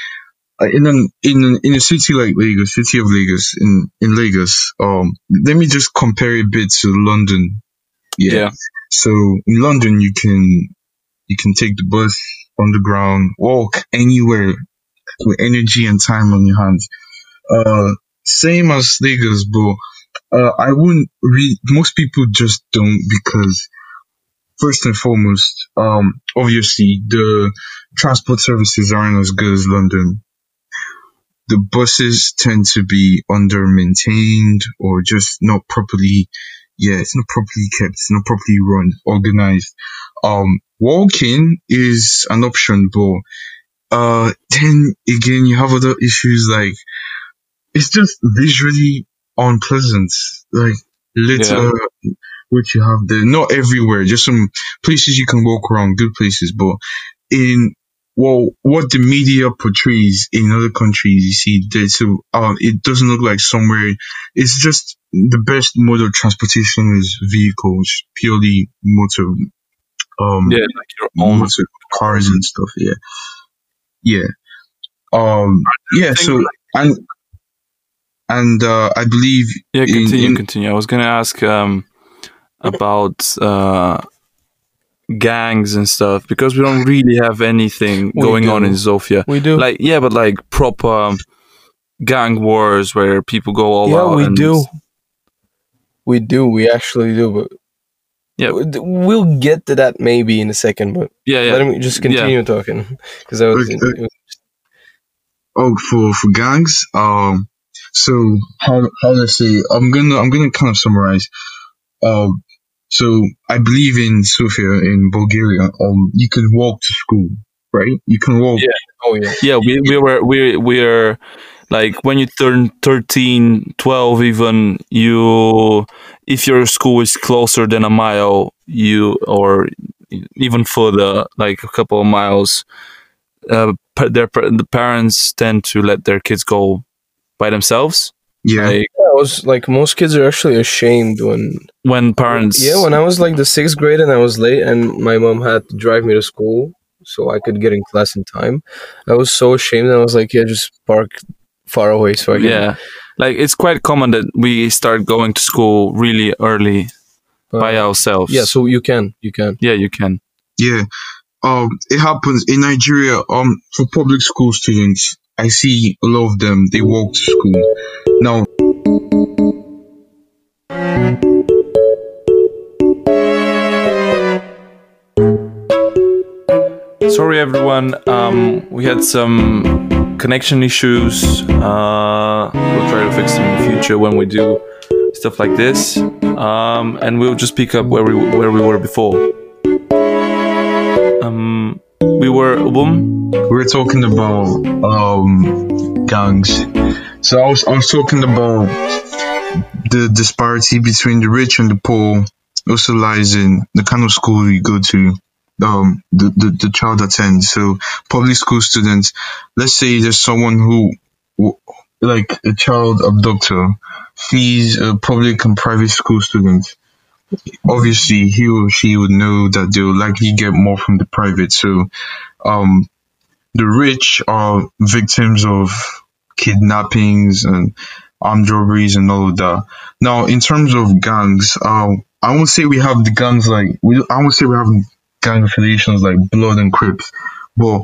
In an in an, in a city like Lagos, city of Lagos, in in Lagos, um, let me just compare a bit to London. Yeah. Yeah. So in London, you can you can take the bus, underground, walk anywhere with energy and time on your hands. Uh, same as Lagos, but uh, I wouldn't read. Most people just don't because first and foremost, um, obviously the transport services aren't as good as London. The buses tend to be under maintained or just not properly. Yeah, it's not properly kept. It's not properly run, organized. Um, walking is an option, but uh, then again, you have other issues like it's just visually unpleasant. Like little what you have there, not everywhere. Just some places you can walk around, good places, but in well, what the media portrays in other countries, you see, there's so um, it doesn't look like somewhere. It's just the best mode of transportation is vehicles, purely motor, um, yeah, like your own. motor cars and stuff. Yeah, yeah, um, yeah. So like- and and uh, I believe Yeah, continue, in- continue. I was gonna ask um about uh gangs and stuff because we don't really have anything We going on in Sofia. we do. Like yeah, but like proper gang wars where people go all yeah, out. we and- do. We do. We actually do. But Yeah. we'll get to that maybe in a second. But Yeah, yeah. let me just continue talking because I was. Okay. it was- Oh, for for gangs. Um, so how how do I say? I'm gonna I'm gonna kind of summarize. Um, So I believe in Sofia in Bulgaria. Um, you can walk to school, right? You can walk. Yeah. Oh yeah. Yeah, we, we were we we're like when you turn 13, 12 even you if your school is closer than a mile, you or even further, like a couple of miles, uh, pa- their the parents tend to let their kids go by themselves. Yeah. Like I was like most kids are actually ashamed when when parents, yeah when I was like the sixth grade and I was late and my mom had to drive me to school so I could get in class in time. I was so ashamed and I was like, yeah, just park far away so I can. yeah, like it's quite common that we start going to school really early Uh, by ourselves. yeah, so you can, you can. yeah, you can. Yeah. Um, it happens in Nigeria. Um, for public school students, I see a lot of them. They walk to school. Now, Sorry, everyone. Um, we had some connection issues. Uh, we'll try to fix them in the future when we do stuff like this. Um, and we'll just pick up where we where we were before. Um, we were boom. We're talking about um gangs. So I was I was talking about the disparity between the rich and the poor. Also lies in the kind of school you go to. Um, the, the, the child attends. So public school students, let's say there's someone who, like a child abductor, fees a public and private school student. Obviously, he or she would know that they'll likely get more from the private. So, um, the rich are victims of kidnappings and armed robberies and all of that. Now, in terms of gangs, um, I won't say we have the gangs like we. I won't say we have gang affiliations like Blood and Crips, but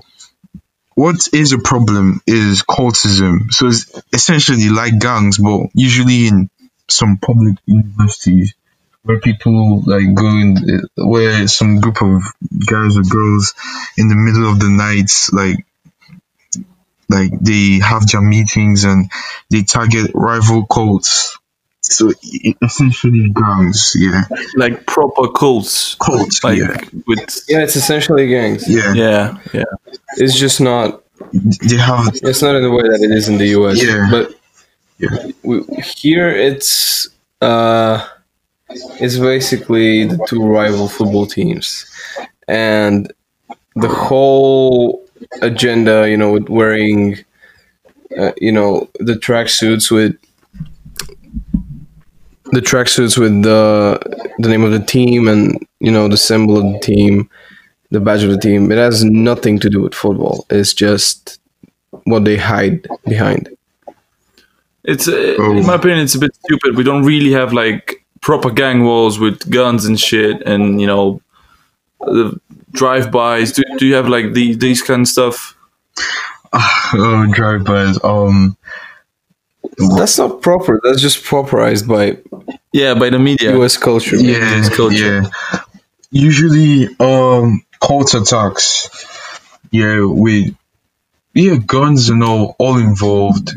what is a problem is cultism. So it's essentially like gangs, but usually in some public universities where people like go in, where some group of guys or girls in the middle of the night, like like they have their meetings and they target rival cults. So essentially gangs, yeah, Like proper cults. cults, Like yeah, with Yeah, it's essentially gangs. yeah. yeah, yeah. It's just not. They have It's not in the way that it is in the U.S. Yeah. But Yeah. we, here it's uh, it's basically the two rival football teams, and the whole agenda, you know, with wearing, uh, you know, the tracksuits with the tracksuits with the the name of the team and you know the symbol of the team, the badge of the team. It has nothing to do with football. It's just what they hide behind. It's uh, Oh. in my opinion, it's a bit stupid. We don't really have like proper gang wars with guns and shit, and you know, the drive-bys. Do, do you have like the, these kind of stuff? oh, drive-bys. Um, That's not proper. That's just properized by Yeah, by the media. U.S. culture. yeah, it's culture. yeah. Usually, um, cult attacks. Yeah, with yeah, guns and all, all involved,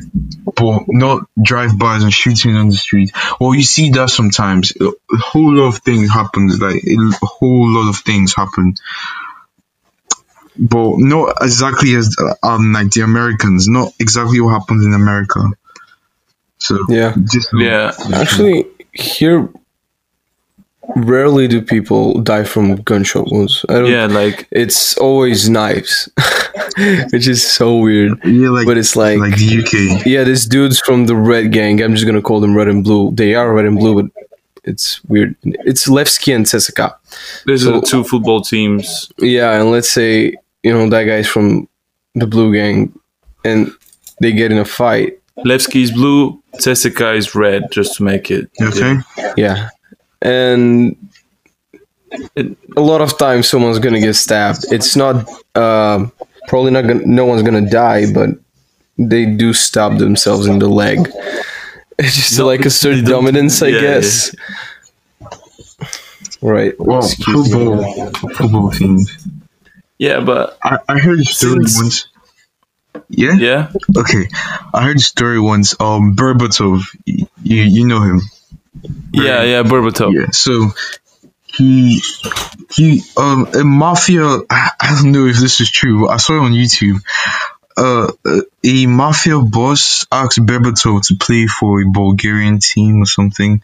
but not drive-bys and shooting on the street. Well, you see that sometimes. A a whole lot of things happens. Like a whole lot of things happen. But not exactly as um like the Americans, not exactly what happens in America. So Yeah. just Yeah, Actually, here rarely do people die from gunshot wounds. I don't. yeah, like It's always knives, which is so weird. yeah, like But it's like, like the UK. yeah, these dudes from the Red Gang. I'm just gonna call them Red and Blue. They are Red and Blue, but it's weird. It's Levski and CSKA. these So- are the two football teams. Yeah, and let's say you know that guy's from the Blue Gang, and they get in a fight. Levski is blue, CSKA is red, just to make it. Okay. Yeah, and It- a lot of times someone's gonna get stabbed. It's not uh, probably not gonna. No one's gonna die, but they do stab themselves in the leg. It's just No, like a certain they dominance, I yeah, guess. Right. Well, Excuse me. football, football teams. Yeah, but I, I heard a story Since- once. Yeah? yeah, Okay. I heard a story once. Um, Berbatov, you you know him. Yeah, yeah, Berbatov. Yeah. So he he um a mafia. I, I don't know if this is true. But I saw it on YouTube. Uh, a mafia boss asked Berbatov to play for a Bulgarian team or something,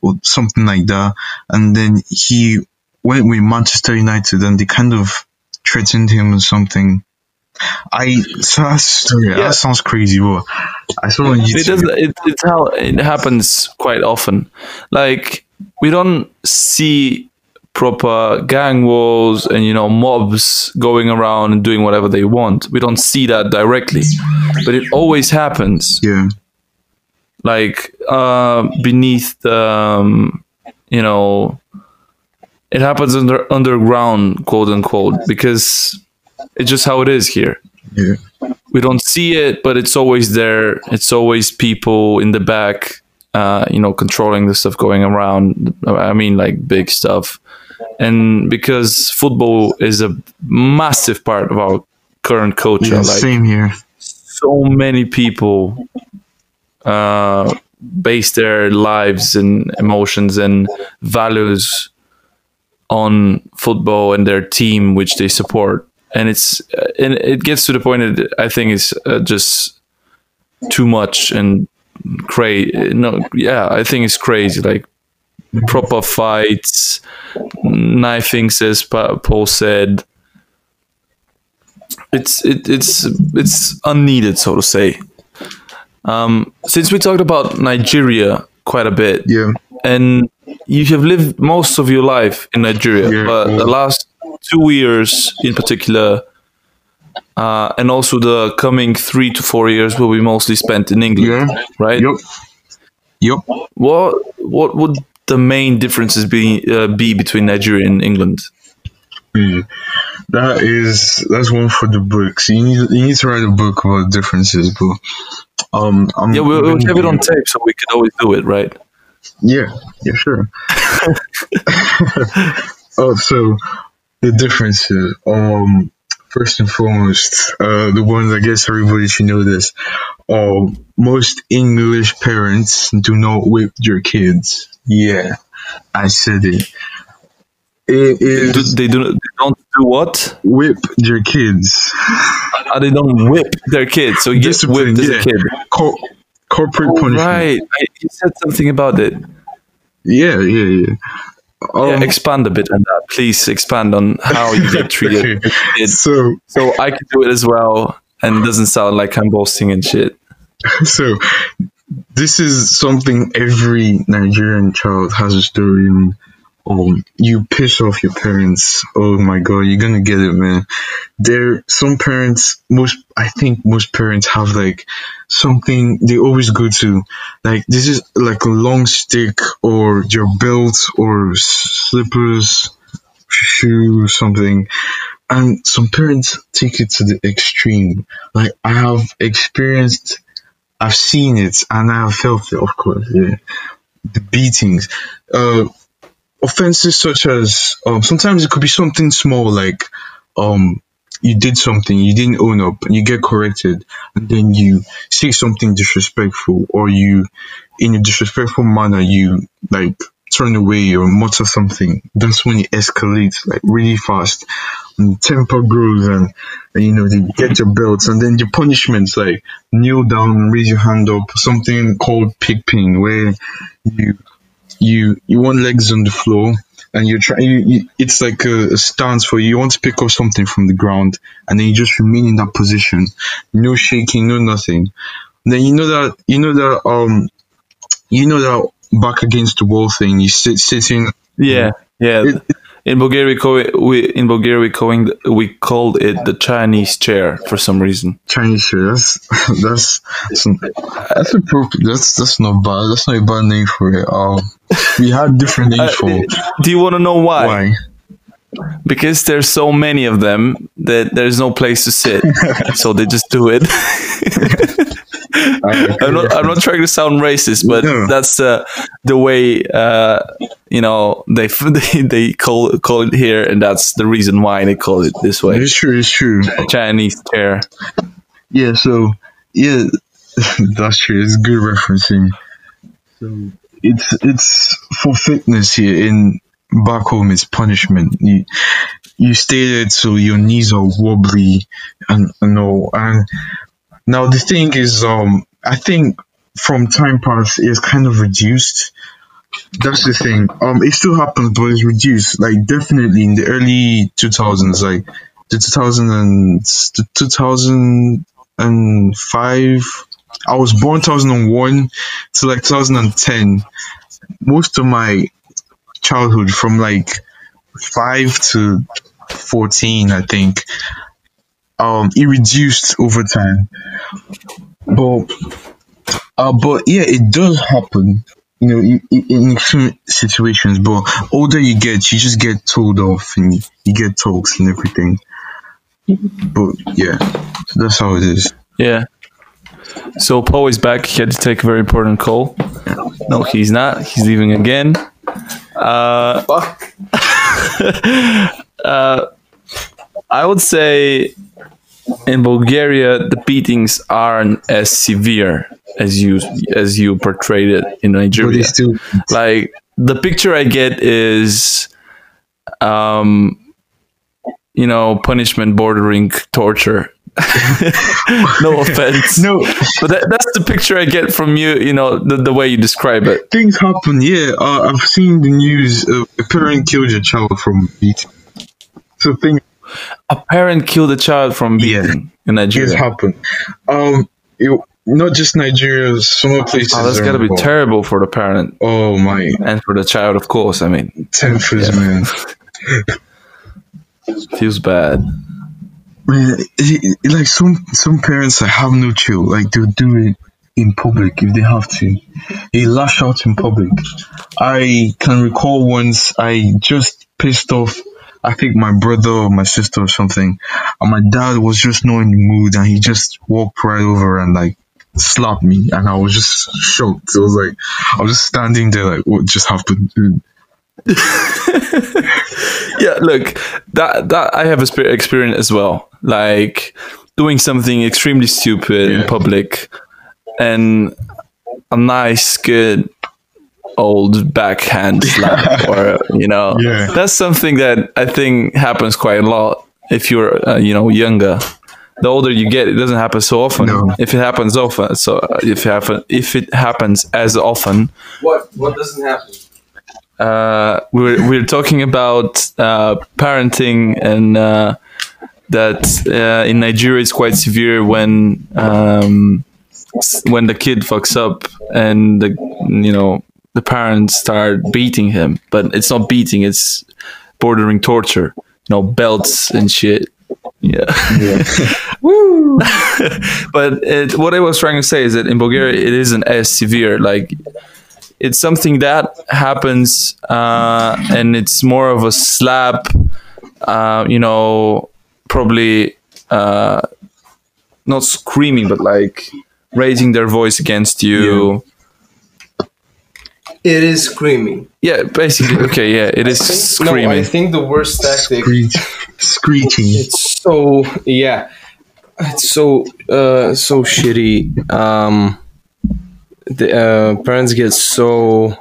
or something like that, and then he went with Manchester United, and they kind of threatened him or something. I so that's, yeah, Yeah. that sounds crazy, but I saw it on YouTube. it does it, it's how it happens quite often. Like we don't see proper gang wars and you know mobs going around and doing whatever they want. We don't see that directly but it always happens. Yeah, like uh, beneath the um, you know it happens under underground quote unquote because it's just how it is here yeah, we don't see it, but it's always there. It's always people in the back, uh, you know, controlling the stuff going around. I mean, like big stuff. And because football is a massive part of our current culture, yeah. like same here. so many people uh, base their lives and emotions and values on football and their team which they support and it's uh, and it gets to the point that i think is uh, just too much and crazy no yeah i think it's crazy like proper fights knifings as Pa- paul said. It's it, it's it's unneeded so to say. Um, since we talked about nigeria quite a bit Yeah, and you have lived most of your life in Nigeria, Yeah. but the last two years in particular, uh, and also the coming three to four years will be mostly spent in England, yeah. right? Yup. Yup. What what would the main differences be uh, be between Nigeria and England? Yeah. That is that's one for the books. You need you need to write a book about differences, but um, I'm, Yeah, we'll, we'll have it on tape, so we can always do it, right? Yeah, yeah, sure. oh, so the differences. Um, first and foremost, uh, the ones I guess everybody should know this. Um, most English parents do not whip their kids. Yeah, I said it. It Do, they do they don't do what? whip their kids. Uh, they don't whip their kids, so you get whipped as yeah. a kid. Co- corporate punishment. Right, I, you said something about it. Yeah, yeah, yeah. Um, yeah, expand a bit on that. Please expand on how you get treated. So, so I can do it as well, and it doesn't sound like I'm boasting and shit. so this is something every Nigerian child has a story in. Um, you piss off your parents. Oh my god, you're gonna get it, man. There, some parents, most, I think most parents have like something they always go to. Like this is like a long stick or your belt or slippers, shoe, something. And some parents take it to the extreme. Like I have experienced I've seen it and I have felt it, of course. Yeah, the beatings, uh, offenses such as um, sometimes it could be something small like um, you did something you didn't own up and you get corrected and then you say something disrespectful or you in a disrespectful manner you like turn away or mutter something. That's when it escalates like really fast. And temper grows and, and you know they get your belts and then your punishments like kneel down, raise your hand up, something called pig pin where you you you want legs on the floor and you're trying you, you, it's like a, a stance for you. you want to pick up something from the ground and then you just remain in that position no shaking no nothing then you know that you know that um you know that back against the wall thing you sit sitting Yeah, yeah. It- in Bulgaria, we in Bulgaria we calling we called it the Chinese chair for some reason. Chinese shit. That's that's that's, that's appropriate. That's that's not bad. That's not a bad name for it. Um, we had different names for Do you want to know why? why. Because there's so many of them that there's no place to sit, so they just do it. I'm not. I'm not trying to sound racist, but No. that's the the way uh, you know they they they call call it here, and that's the reason why they call it this way. It's true. It's true. Chinese chair. Yeah. So yeah, that's true. It's good referencing. So it's it's for fitness here in back home is punishment. You you stay there till your knees are wobbly and and all. And now the thing is, um, I think from time past it's kind of reduced. That's the thing. Um, it still happens, but it's reduced. Like definitely in the early two thousands, like the two thousand and the two thousand and five. I was born two thousand and one to like two thousand and ten. Most of my childhood, from like five to fourteen, I think, um, it reduced over time. But uh, but yeah, it does happen. You know, in, in in extreme situations. But older you get, you just get told off and you, you get talks and everything. But yeah, so that's how it is. Yeah. So Paul is back. He had to take a very important call. No, he's not. He's leaving again. Uh, Fuck. uh, I would say in Bulgaria the beatings aren't as severe as you as you portrayed it in Nigeria. still like the picture I get is, um, you know, punishment bordering torture. no offense, no but that, that's the picture I get from you. You know, the, the way you describe it. things happen. Yeah, uh, I've seen the news. Uh, a parent killed a child from beating. So things A parent killed a child from Yeah. in Nigeria. It happened. Um, it, not just Nigeria. Some other places. Oh, that's got to be terrible for the parent Oh my, and for the child, of course. I mean, ten fizz, man. feels bad. It- like some some parents like, have no chill. Like they'll do it in public if they have to. They lash out in public. I can recall once I just pissed off. I think my brother or my sister or something, and my dad was just not in the mood, and he just walked right over and like slapped me, and I was just shocked. It was like I was just standing there, like what just happened? yeah look that that i have a experience as well like doing something extremely stupid in public and a nice good old backhand slap or you know Yeah. that's something that i think happens quite a lot if you're uh, you know younger the older you get it doesn't happen so often No. if it happens often so if it happen if it happens as often What? What doesn't happen? uh, we're we're talking about uh, parenting and uh, that uh, in Nigeria it's quite severe when um, when the kid fucks up and the you know the parents start beating him, but it's not beating; it's bordering torture. You know, belts and shit. Yeah. Woo! but it, what I was trying to say is that in Bulgaria it isn't as severe. Like it's something that happens uh, and it's more of a slap uh, you know probably uh, not screaming but like raising their voice against you It is screaming. yeah, basically okay yeah it is screaming. No, I think the worst tactic. Screech, screeching. It's so yeah. It's so uh so shitty. Um, the uh, parents get so.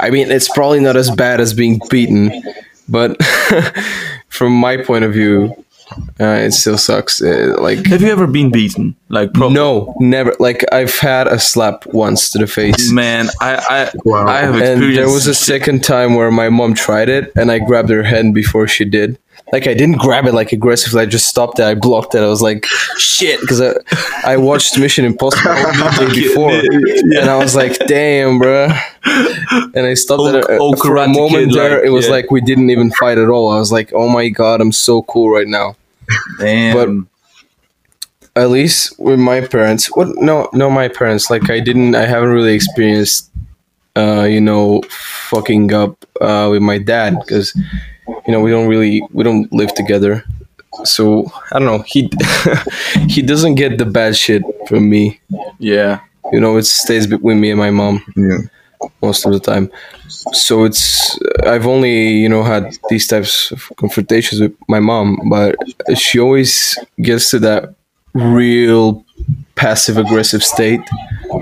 I mean, it's probably not as bad as being beaten, but from my point of view, uh, it still sucks. Uh, like have you ever been beaten like proper? no, never. Like I've had a slap once to the face. man I I, Wow. I have And there was a second time where my mom tried it, and I grabbed her hand before she did. Like I didn't grab it like aggressively. I just stopped it. I blocked it. I was like, "Shit," because I, I watched Mission Impossible the day before, and I was like, "Damn, bruh. And I stopped it oh, for a moment Kid, there. like, it was yeah. like we didn't even fight at all. I was like, "Oh my god, I'm so cool right now." Damn. At least with my parents. What? No, no, my parents. Like I didn't. I haven't really experienced, uh, you know, fucking up uh, with my dad because, you know, we don't really we don't live together. So I don't know. He he doesn't get the bad shit from me. yeah You know, it stays between me and my mom Yeah. most of the time. So it's I've only you know had these types of confrontations with my mom, but she always gets to that real passive aggressive state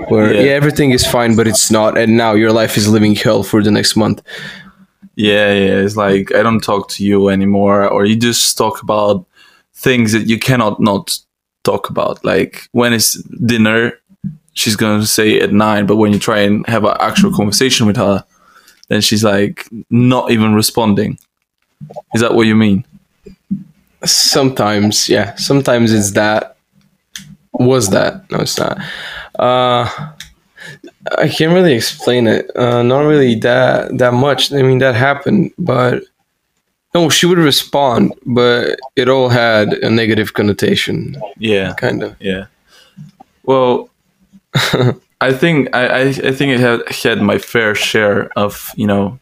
where Yeah. yeah. everything is fine, but it's not, and now your life is living hell for the next month. Yeah, yeah. It's like I don't talk to you anymore, or you just talk about things that you cannot not talk about. Like when it's dinner, she's gonna say at nine, but when you try and have an actual conversation with her, then she's like not even responding. Is that what you mean? Sometimes, yeah. Sometimes it's that. Was that? No, it's not. Uh, I can't really explain it. Uh, not really that that much. I mean, that happened, but no, she would respond, but it all had a negative connotation, Yeah, kind of. yeah. Well, I think I, I, I think I had had my fair share of you know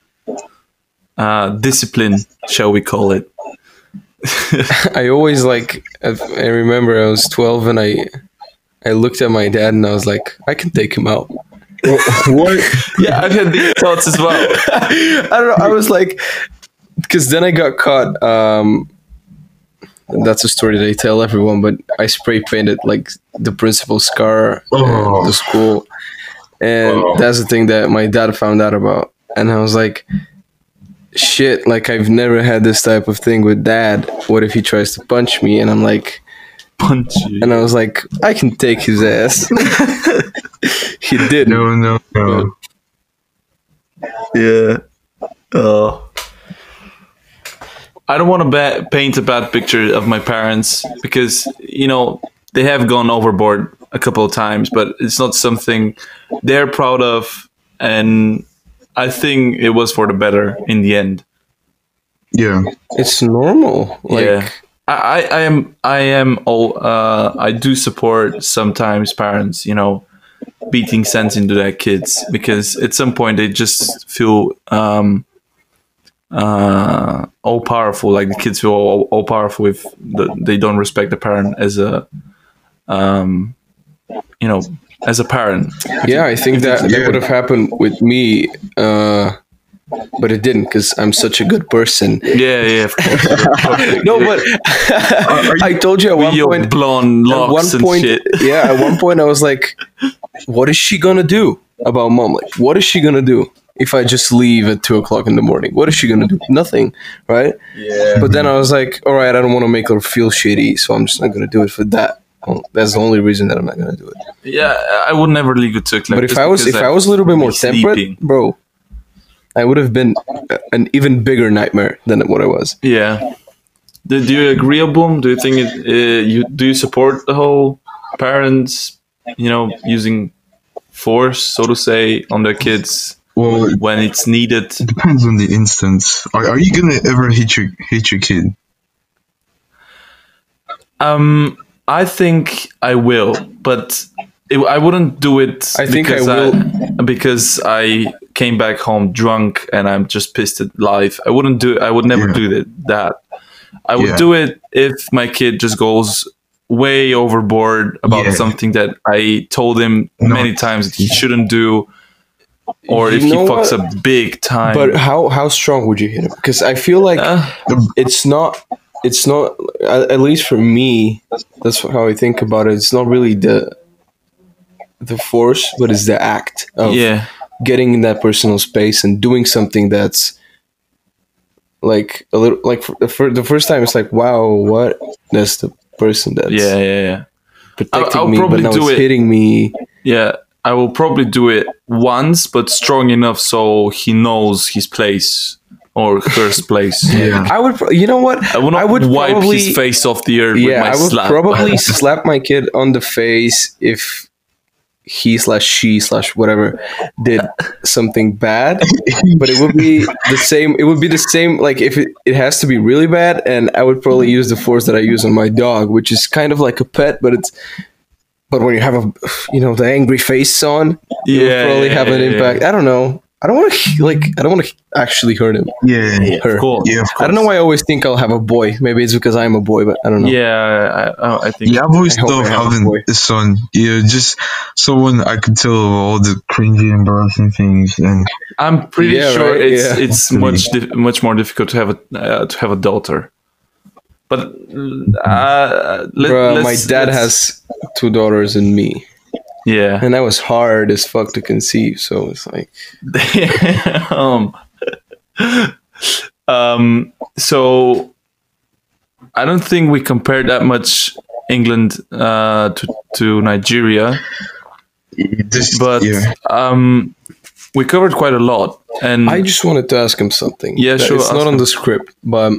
uh, discipline, shall we call it? I always like. I I remember I was twelve and I, I looked at my dad and I was like, I can take him out. What? Yeah, I've had these thoughts as well. I don't know. I was like, because then I got caught. Um, that's a story that I tell everyone, but I spray painted like the principal's car Oh. the school, and Oh. that's the thing that my dad found out about, and I was like, shit, like I've never had this type of thing with dad. What if he tries to punch me? And I'm like, Punch you. and I was like, I can take his ass. he did. No, no, no. Yeah. Oh. I don't want to ba- paint a bad picture of my parents because you know they have gone overboard a couple of times, but it's not something they're proud of, and I think it was for the better in the end. Yeah. It's normal. Like, yeah, I, I, I am, I am, all, uh, I do support sometimes parents, you know, beating sense into their kids because at some point they just feel um, uh, all powerful. Like the kids feel all, all powerful if the, they don't respect the parent as a, um, you know, as a parent. Yeah, I think that, that would have happened with me, uh, but it didn't because I'm such a good person. Yeah, yeah. Of course. No, but I told you at one point. blonde At locks one and point, shit. yeah, at one point I was like, "What is she gonna do about mom? Like, what is she gonna do if I just leave at two o'clock in the morning? What is she gonna do? Nothing, right?" Yeah. But then I was like, "All right, I don't want to make her feel shitty, so I'm just not gonna do it for that." Well, that's the only reason that I'm not gonna do it. Yeah, I would never leave it to a But if I was if because I was a little bit more temperate, sleeping. bro, I would have been an even bigger nightmare than what I was. Yeah. Do, do you agree, Obum? Do you think it? Uh, you do you support the whole parents, you know, using force, so to say, on their kids Well, when it's needed? It depends on the instance. Are, are you gonna ever hit your hit your kid? Um, I think I will, but it, I wouldn't do it. I think I because will- because I came back home drunk and I'm just pissed at life. I wouldn't do. I would never Yeah. do that. That I would Yeah. do it if my kid just goes way overboard about Yeah. something that I told him No. many times that he shouldn't do, or You if he fucks what? up big time. But how how strong would you hit him? Because I feel like Uh, it's not it's not at least for me. That's how I think about it. It's not really the the force, but it's the act of yeah, getting in that personal space and doing something that's like a little like for the, the first time it's like wow what that's the person that's yeah, yeah, yeah. protecting I'll me but probably now do it's it. hitting me Yeah, I will probably do it once, but strong enough so he knows his place or her place. Yeah. I would pro- you know what I would not I would wipe probably his face off the earth yeah with my I would slap. probably slap my kid on the face if he slash she slash whatever did something bad but it would be the same it would be the same like if it, it has to be really bad and i would probably use the force that i use on my dog which is kind of like a pet but it's but when you have a you know the angry face on it would probably yeah, have an yeah, impact. I don't know i don't want to like i don't want to actually hurt him Yeah. her Cool. Yeah, of course. i don't know why i always think i'll have a boy maybe it's because i'm a boy but i don't know Yeah, I, I think. Yeah, I've always I thought I have a having a son, yeah, just someone I could tell all the cringy, embarrassing things, and I'm pretty Yeah, sure right, it's yeah. it's much dif- much more difficult to have a uh, to have a daughter. But uh, let, Bruh, let's- my dad let's- has two daughters and me yeah. and that was hard as fuck to conceive so it's like um, um, so I don't think we compare that much England uh, to to Nigeria, This, but yeah, um, we covered quite a lot. And I just wanted to ask him something. Yeah, sure, It's not on him. the script, but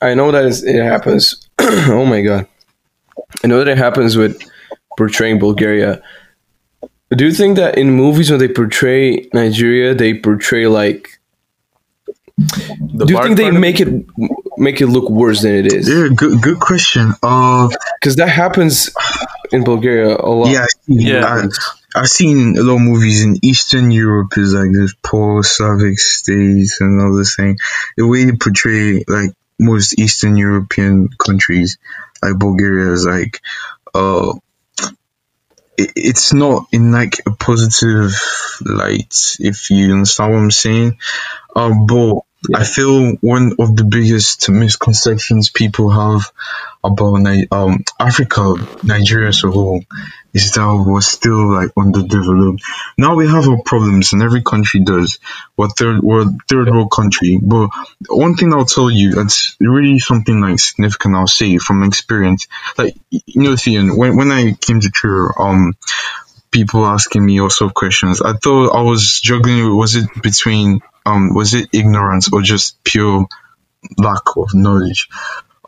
I know that it happens. oh my god, I know that it happens with portraying Bulgaria. Do you think that in movies when they portray Nigeria, they portray like? the do you think they make it make it look worse than it is? yeah, good, good question. Uh, Because that happens in Bulgaria a lot. yeah, I see- Yeah. I, I've seen a lot of movies in Eastern Europe is like this poor Slavic states and all this thing. The way they portray like most Eastern European countries, like Bulgaria, is like, uh, it, it's not in like a positive light. If you understand what I'm saying, um, but I feel one of the biggest misconceptions people have about Ni- um Africa, Nigeria as a whole, is that we're still like underdeveloped. Now we have our problems, and every country does. We're third, we're a third world country. But one thing I'll tell you, that's really something like significant. I'll say from experience, like you know, Theon, when when I came to Truro, um, people asking me also questions. I thought I was juggling. Was it between um, was it ignorance or just pure lack of knowledge?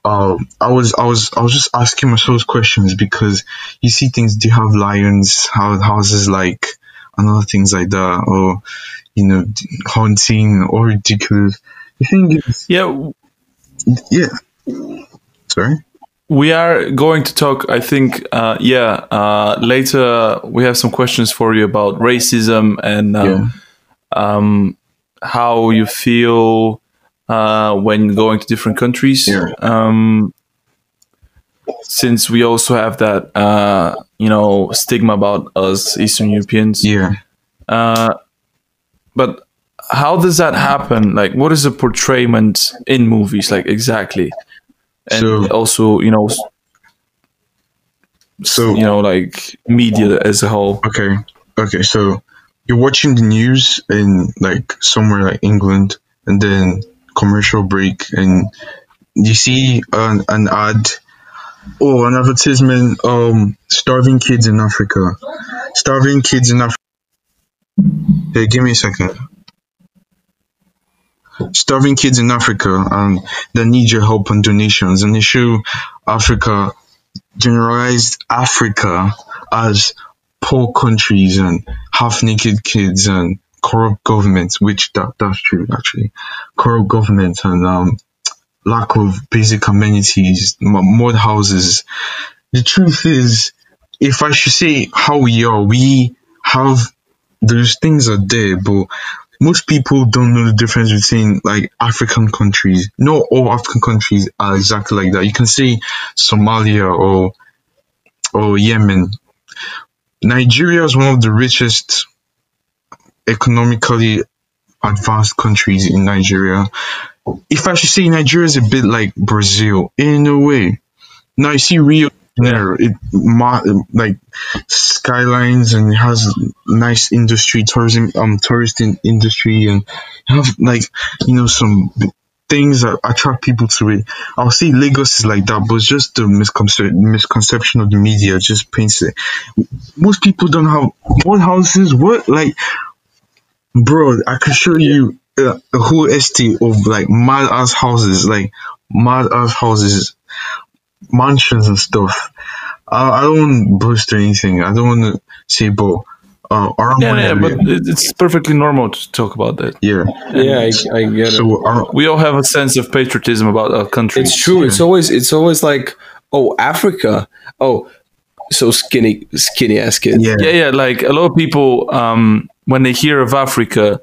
um, I was I was I was just asking myself questions because you see things. Do you have lions? How houses like and other things like that, or you know, haunting or ridiculous. The thing is, Yeah, yeah. Sorry. we are going to talk. I think, uh, yeah, uh, later we have some questions for you about racism and um, Yeah. um, how you feel uh, when going to different countries. Yeah. Um, since we also have that, uh, you know, stigma about us Eastern Europeans. Yeah. Uh, but how does that happen? Like, what is the portrayment in movies? Like, exactly, and So- also, you know, So you know, like media as a whole. Okay. Okay. So you're watching the news in like somewhere like England, and then commercial break, and you see an, an ad or an advertisement. Um, starving kids in Africa. Starving kids in Africa. Hey, give me a second. Starving kids in Africa, and they need your help and donations, and they show Africa generalized Africa as poor countries and half naked kids and corrupt governments, which that, that's true actually. Corrupt government and um, lack of basic amenities, mud houses. The truth is, if I should say how we are, we have those things are there, but most people don't know the difference between like African countries. Not all African countries are exactly like that. You can say Somalia or or Yemen. Nigeria is one of the richest economically advanced countries in Nigeria. If I should say Nigeria is a bit like Brazil in a way. Now you see Rio Janeiro, it like skylines and it has nice industry, tourism, um, tourist in- industry, and have like you know some things that attract people to it. I'll say Lagos is like that, but it's just the misconce- misconception of the media just paints it. Most people don't have what houses, what like, bro. I could show you a whole estate of like mad ass houses, like mad ass houses, mansions and stuff. I, I don't want to boast or anything. I don't want to say, but uh, around Yeah, yeah, but it's perfectly normal to talk about that. yeah. yeah, I, I get it. So We all have a sense of patriotism about our country. It's true. It's always it's always like, oh, Africa. Oh, so skinny skinny ass kid. yeah, Yeah, yeah. Like a lot of people, um, when they hear of Africa,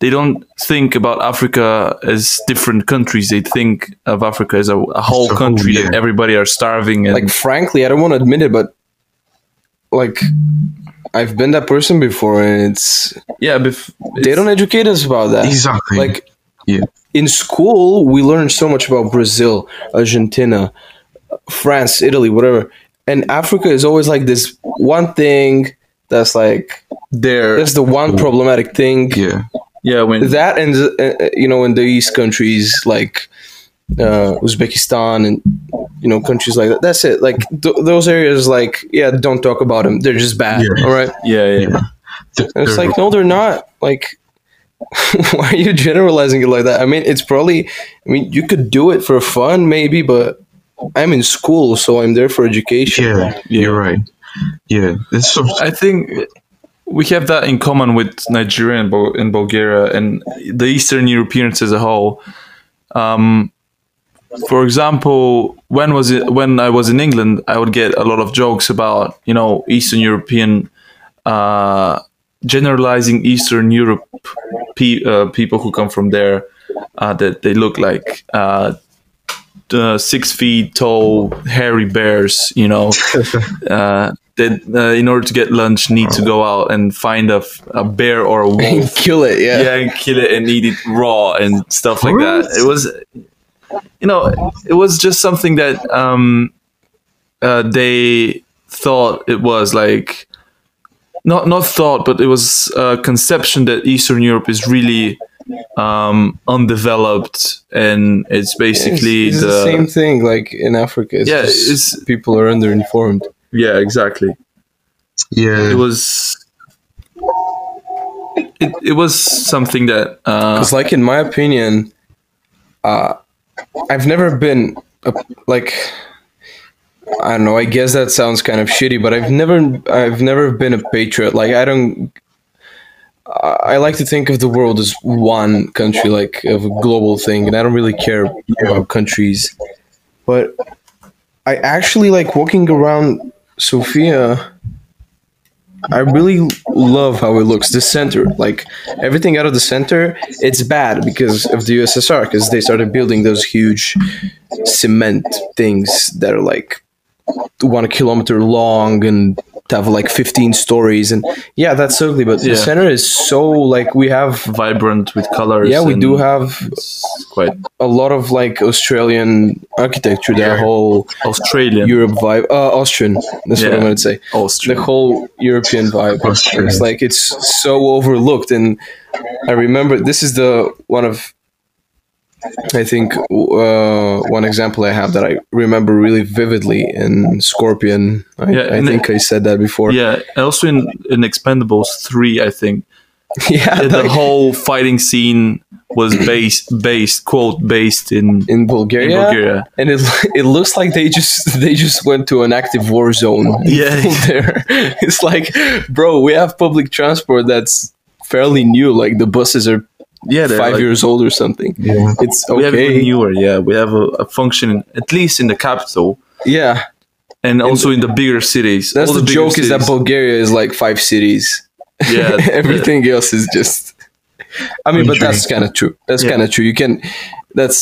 they don't think about Africa as different countries. They think of Africa as a, a whole As a whole, country that everybody are starving. And Like frankly, I don't want to admit it, but like I've been that person before, and it's yeah, bef- they don't educate us about that. exactly. Like yeah, in school, we learn so much about Brazil, Argentina, France, Italy, whatever. And Africa is always like this one thing that's like there. that's the one problematic thing. yeah, Yeah, when that and uh, uh, you know in the east countries like uh, Uzbekistan and you know countries like that. That's it. Like th- those areas, like yeah, don't talk about them. They're just bad. Yeah. All right. yeah, yeah, Yeah. Th- And it's they're- like no, they're not. Like why are you generalizing it like that? I mean, it's probably. I mean, you could do it for fun, maybe, but I'm in school, so I'm there for education. yeah, Yeah. you're right. Yeah, it's so, I think we have that in common with Nigeria and, Bul- and Bulgaria and the Eastern Europeans as a whole. Um, for example, when was it when I was in England, I would get a lot of jokes about you know Eastern European, uh, generalizing Eastern Europe pe- uh, people who come from there uh, that they look like uh, six feet tall hairy bears, you know. Uh, that uh, in order to get lunch need to go out and find a, f- a bear or a wolf. Kill it, yeah. yeah and kill it and eat it raw and stuff like that. It was you know it was just something that um uh, they thought it was like not not thought but it was a conception that eastern europe is really um undeveloped and it's basically it's, it's the, same thing like in Africa. It's Yeah, just it's- people are underinformed. yeah exactly yeah. it was it, it was something that uh Because, like, in my opinion, uh, I've never been a, like, I don't know. I guess that sounds kind of shitty, but I've never, I've never been a patriot. Like, I don't. I like to think of the world as one country, like of a global thing, and I don't really care about countries. But I actually like walking around Sofia. I really love how it looks. The center, like everything out of the center, it's bad because of the USSR because they started building those huge cement things that are like one kilometer long and have like 15 stories and yeah that's ugly but Yeah. the center is so like we have vibrant with colors yeah we do have quite a lot of like australian architecture Yeah. whole australian europe vibe uh austrian that's what i'm gonna say the whole European vibe. Austrian. It's like it's so overlooked, and I remember this is the one of I think uh, one example I have that I remember really vividly in Scorpion. I, Yeah, I think I said that before. yeah also in, in expendables 3 i think yeah. the like, whole fighting scene was based based quote based in in Bulgaria, in Bulgaria. and it it looks like they just they just went to an active war zone. Yeah. there. It's like, bro, we have public transport that's fairly new. Like the buses are yeah five like- years old or something. Yeah. It's okay. we have even newer yeah we have a, a function at least in the capital Yeah, and also in the bigger cities that's All the, bigger joke is that. Bulgaria is like five cities. yeah Everything else is just. I mean, but that's kind of true. That's Yeah. kind of true. You can. That's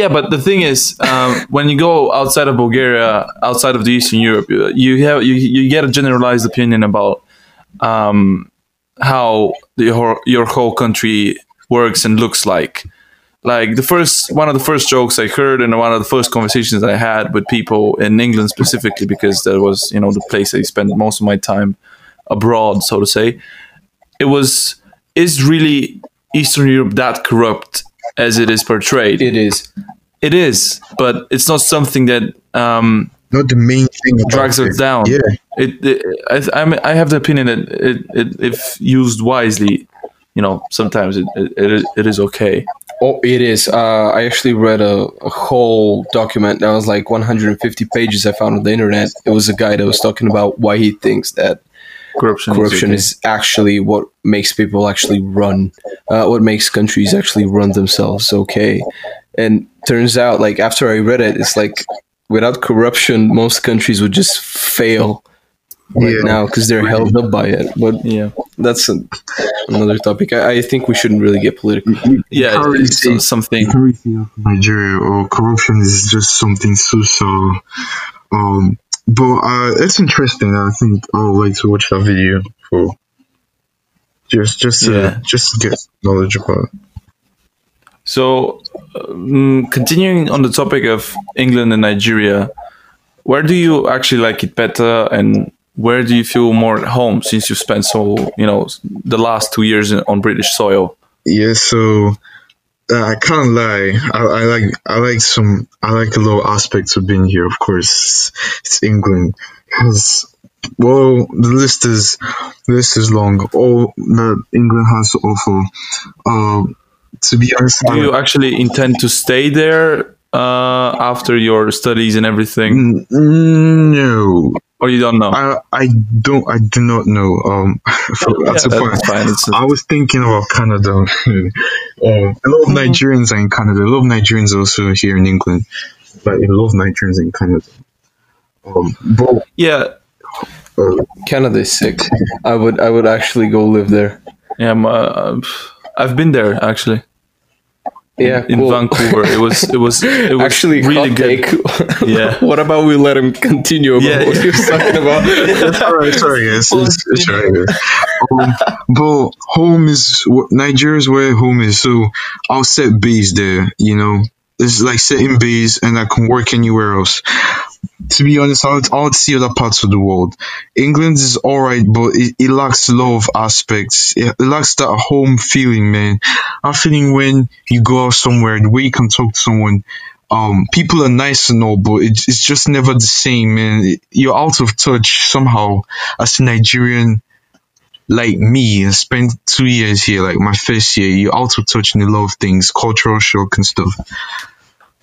Yeah, but the thing is, um, when you go outside of Bulgaria, outside of the Eastern Europe, you, you have you, you get a generalized opinion about um, how the, your your whole country works and looks like. Like the first one of the first jokes I heard and one of the first conversations I had with people in England specifically, because that was you know the place I spent most of my time abroad, so to say. It was is really Eastern Europe that corrupt as it is portrayed? it is. It is, but it's not something that um, Not the main thing. drags it. us down. Yeah. It, it I, I'm- I have the opinion that it, it, if used wisely, you know, sometimes it, it, it, is, okay. Oh, it is. Uh, I actually read a, a whole document that was like 150 pages I found on the internet. It was a guy that was talking about why he thinks that Corruption. corruption is, is actually what makes people actually run, uh, what makes countries actually run themselves okay. And turns out, like after I read it, it's like without corruption, most countries would just fail right Yeah. now because they're held up by it. But. Yeah, that's a, another topic. I, I think we shouldn't really get political. yeah, can't it's something. Nigeria or corruption is just something so so. Um, but uh, it's interesting. I think I would like to watch that video for just just to, Yeah. just to get knowledge about. it. So, um, continuing on the topic of England and Nigeria, where do you actually like it better, and where do you feel more at home since you spent so you know the last two years on British soil? yeah, so uh, I can't lie. I, I like I like some I like a little aspects of being here. Of course, it's England because well the list is the list is long. All that England has to offer. Um, to be honest, Do you actually intend to stay there uh, after your studies and everything, Mm, no, or you don't know? I I don't I do not know. Um, that's Yeah, a point. that's fine. It's I was thinking about Canada. um, a lot of Nigerians are in Canada. A lot of Nigerians also here in England. But a lot of Nigerians in Canada. Um, but yeah, uh, Canada is sick. I would I would actually go live there. yeah. I'm, uh, I've been there actually Yeah, in Vancouver. It was it was it was Actually, really hot good. take. Yeah. what about we let him continue about Yeah. what he was talking about? sorry, sorry, guys. It's, it's all right, guys. Um, but home is wh- Nigeria's where home is. So I'll set base there. You know, it's like setting base, and I can work anywhere else. To be honest, I would, I would see other parts of the world. England is alright, but it, it lacks a lot of aspects. It, it lacks that home feeling, man. I'm feeling when you go out somewhere, the way you can talk to someone. Um, people are nice and all, but it, it's just never the same, man. You're out of touch somehow as a Nigerian like me and spent two years here, like my first year, you're out of touch in a lot of things, cultural shock and stuff.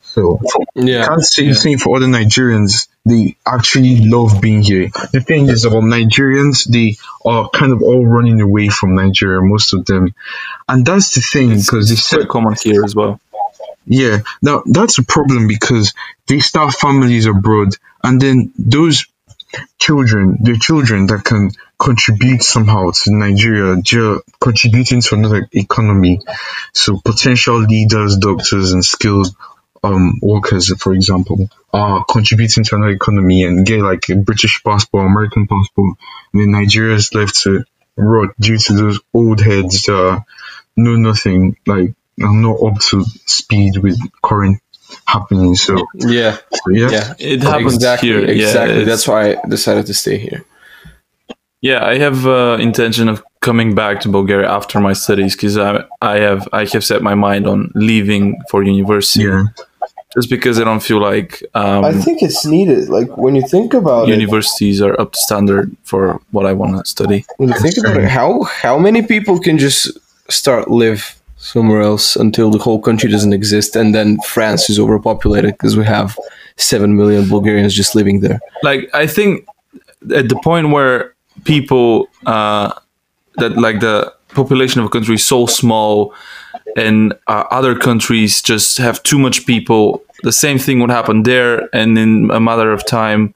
So yeah, can't say the same for other Nigerians. They actually love being here. The thing is about Nigerians, they are kind of all running away from Nigeria, most of them. And that's the thing, because It's said quite common here as well. yeah, now that's a problem because they start families abroad, and then those children, the children that can contribute somehow to Nigeria, ju- contributing to another economy. So potential leaders, doctors, and skilled um workers, for example, are contributing to another economy and get like a British passport, American passport, and then Nigeria is left to rot due to those old heads that uh, know nothing, like are not up to speed with current happenings. So yeah, yeah, yeah. It happens exactly, here. Exactly. it's- That's why I decided to stay here. Yeah, I have uh, intention of coming back to Bulgaria after my studies because I I have I have set my mind on leaving for university yeah. just because I don't feel like um, I think it's needed. Like when you think about it, universities are up to standard for what I want to study. when you think about it, how how many people can just start live somewhere else until the whole country doesn't exist, and then France is overpopulated because we have seven million Bulgarians just living there. Like I think at the point where people uh, that like the population of a country is so small and uh, other countries just have too much people the same thing would happen there and in a matter of time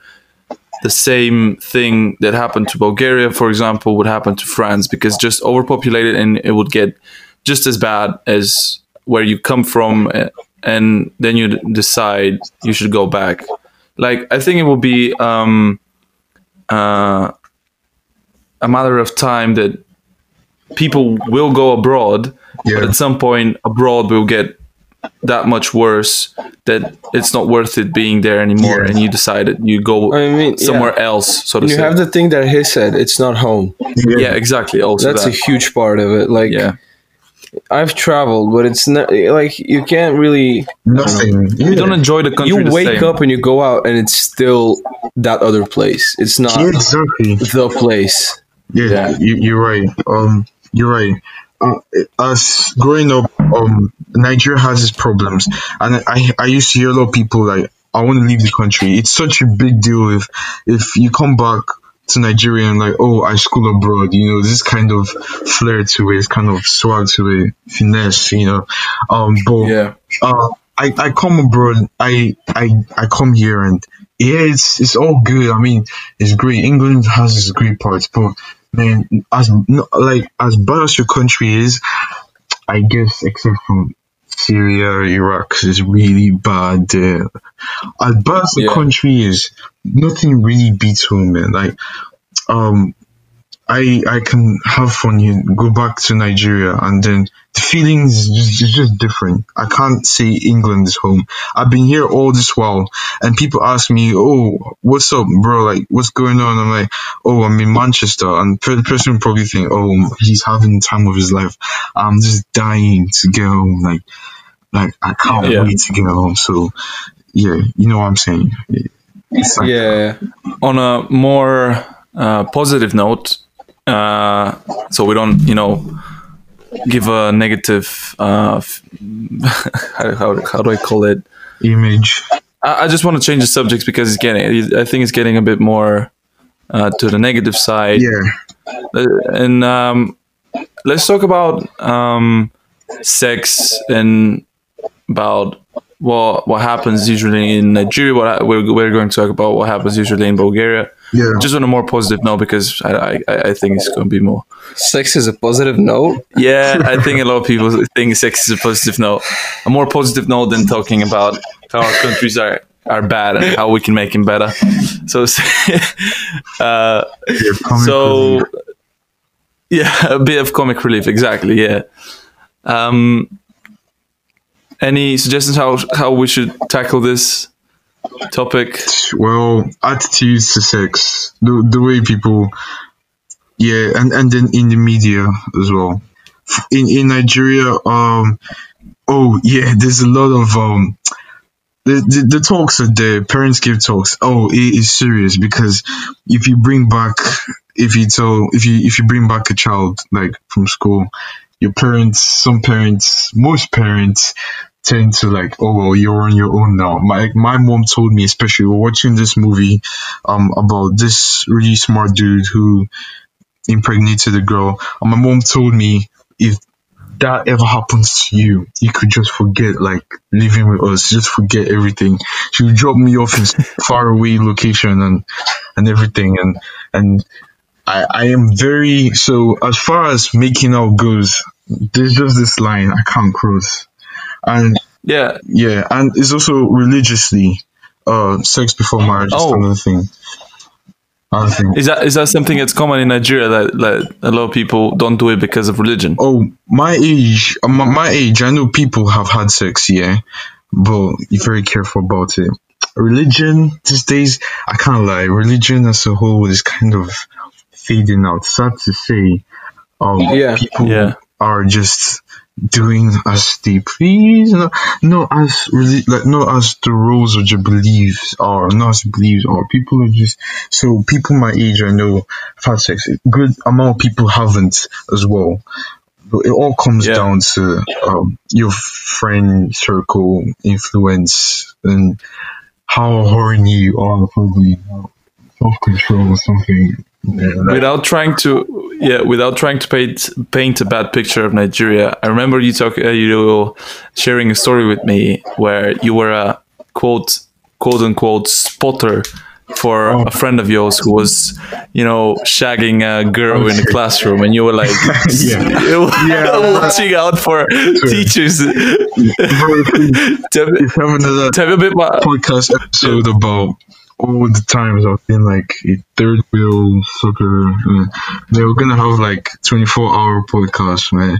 the same thing that happened to Bulgaria for example would happen to France because just overpopulated and it would get just as bad as where you come from and then you decide you should go back. Like I think it will be um, uh, a matter of time that people will go abroad, but at some point abroad will get that much worse that it's not worth it being there anymore, Yeah. and you decided you go I mean, somewhere else, so to You say. have the thing that he said, it's not home. yeah, exactly. Also, That's a huge part of it. Like yeah, I've traveled, but it's not like you can't really. Nothing. you don't enjoy the country. You the wake same. up and you go out, and it's still that other place. It's not Yeah, exactly. the place. Yeah, Yeah. You, you're right. Um, you're right. Uh, as growing up, um, Nigeria has its problems, and I, I used to hear a lot of people like, "I want to leave the country." It's such a big deal if if you come back to Nigeria and like, "Oh, I school abroad," you know, this kind of flair to it, kind of swag to it, finesse, you know. Um, but Yeah. uh, I, I come abroad. I, I I come here and yeah, it's it's all good. I mean, it's great. England has its great parts, but man, as no- like as bad as your country is, I guess except from Syria, Iraq is really bad. Uh, as bad as the Yeah. country is, nothing really beats home, man. Like, um, I I can have fun here, go back to Nigeria, and then the feelings is just, different. I can't say England is home. I've been here all this while, and people ask me, "Oh, what's up, bro? Like, what's going on?" I'm like, "Oh, I'm in Manchester," and the person probably think, "Oh, he's having the time of his life." I'm just dying to get home. Like, like I can't Yeah. wait to get home. So, yeah, you know what I'm saying. Like, Yeah. on a more uh, positive note, uh, so we don't, you know, give a negative. Uh, how, how, how do I call it? image. I, I just want to change the subject because it's getting. I think it's getting a bit more uh, to the negative side. Yeah, Uh, and um, let's talk about um, sex and about what what happens usually in Nigeria. What we're, we're going to talk about what happens usually in Bulgaria. Yeah. Just on a more positive note, because I I, I I think it's going to be more. Sex is a positive note. Yeah, I think a lot of people think sex is a positive note. A more positive note than talking about how our countries are are bad and how we can make them better. So, uh, yeah so yeah, a bit of comic relief, exactly. Yeah. Um, any suggestions how how we should tackle this topic? well, attitudes to sex, the the way people, yeah, and and then in the media as well. In in Nigeria, um, oh yeah, there's a lot of um. The, the, the talks that the parents give talks oh it is serious because if you bring back if you tell if you if you bring back a child like from school your parents some parents most parents tend to like, oh well, you're on your own now. My my mom told me, especially we're watching this movie, um, about this really smart dude who impregnated a girl. And my mom told me if that ever happens to you, you could just forget like living with us, just forget everything. She would drop me off in far away location and and everything and and I, I am very so as far as making out goes, there's just this line I can't cross. And Yeah, yeah, and it's also religiously, uh, sex before marriage is Oh. another thing. Another thing. is that is that something that's common in Nigeria that, that a lot of people don't do it because of religion? Oh, my age, uh, my, my age, I know people have had sex, yeah, but you're very careful about it. Religion these days, I can't lie, religion as a whole is kind of fading out. Sad to say, um, Yeah. people Yeah. are just doing as they please, no, not as really, like not as the rules of your beliefs are, not as beliefs are. People are just so people my age I know have had sex. Good amount of people haven't as well. But it all comes Yeah. down to um, your friend circle influence and how horny you are, probably self control or something. Yeah, without trying to yeah without trying to paint paint a bad picture of Nigeria I remember you talk uh, you were sharing a story with me where you were a quote quote unquote spotter for Oh. a friend of yours who was you know shagging a girl in the classroom and you were like Yeah. Yeah. watching out for teachers Bro, please, tell, me, if you have another tell me a bit more podcast episode about all the times I've been like a third wheel sucker. uh, They were gonna have like 24 hour podcast, man.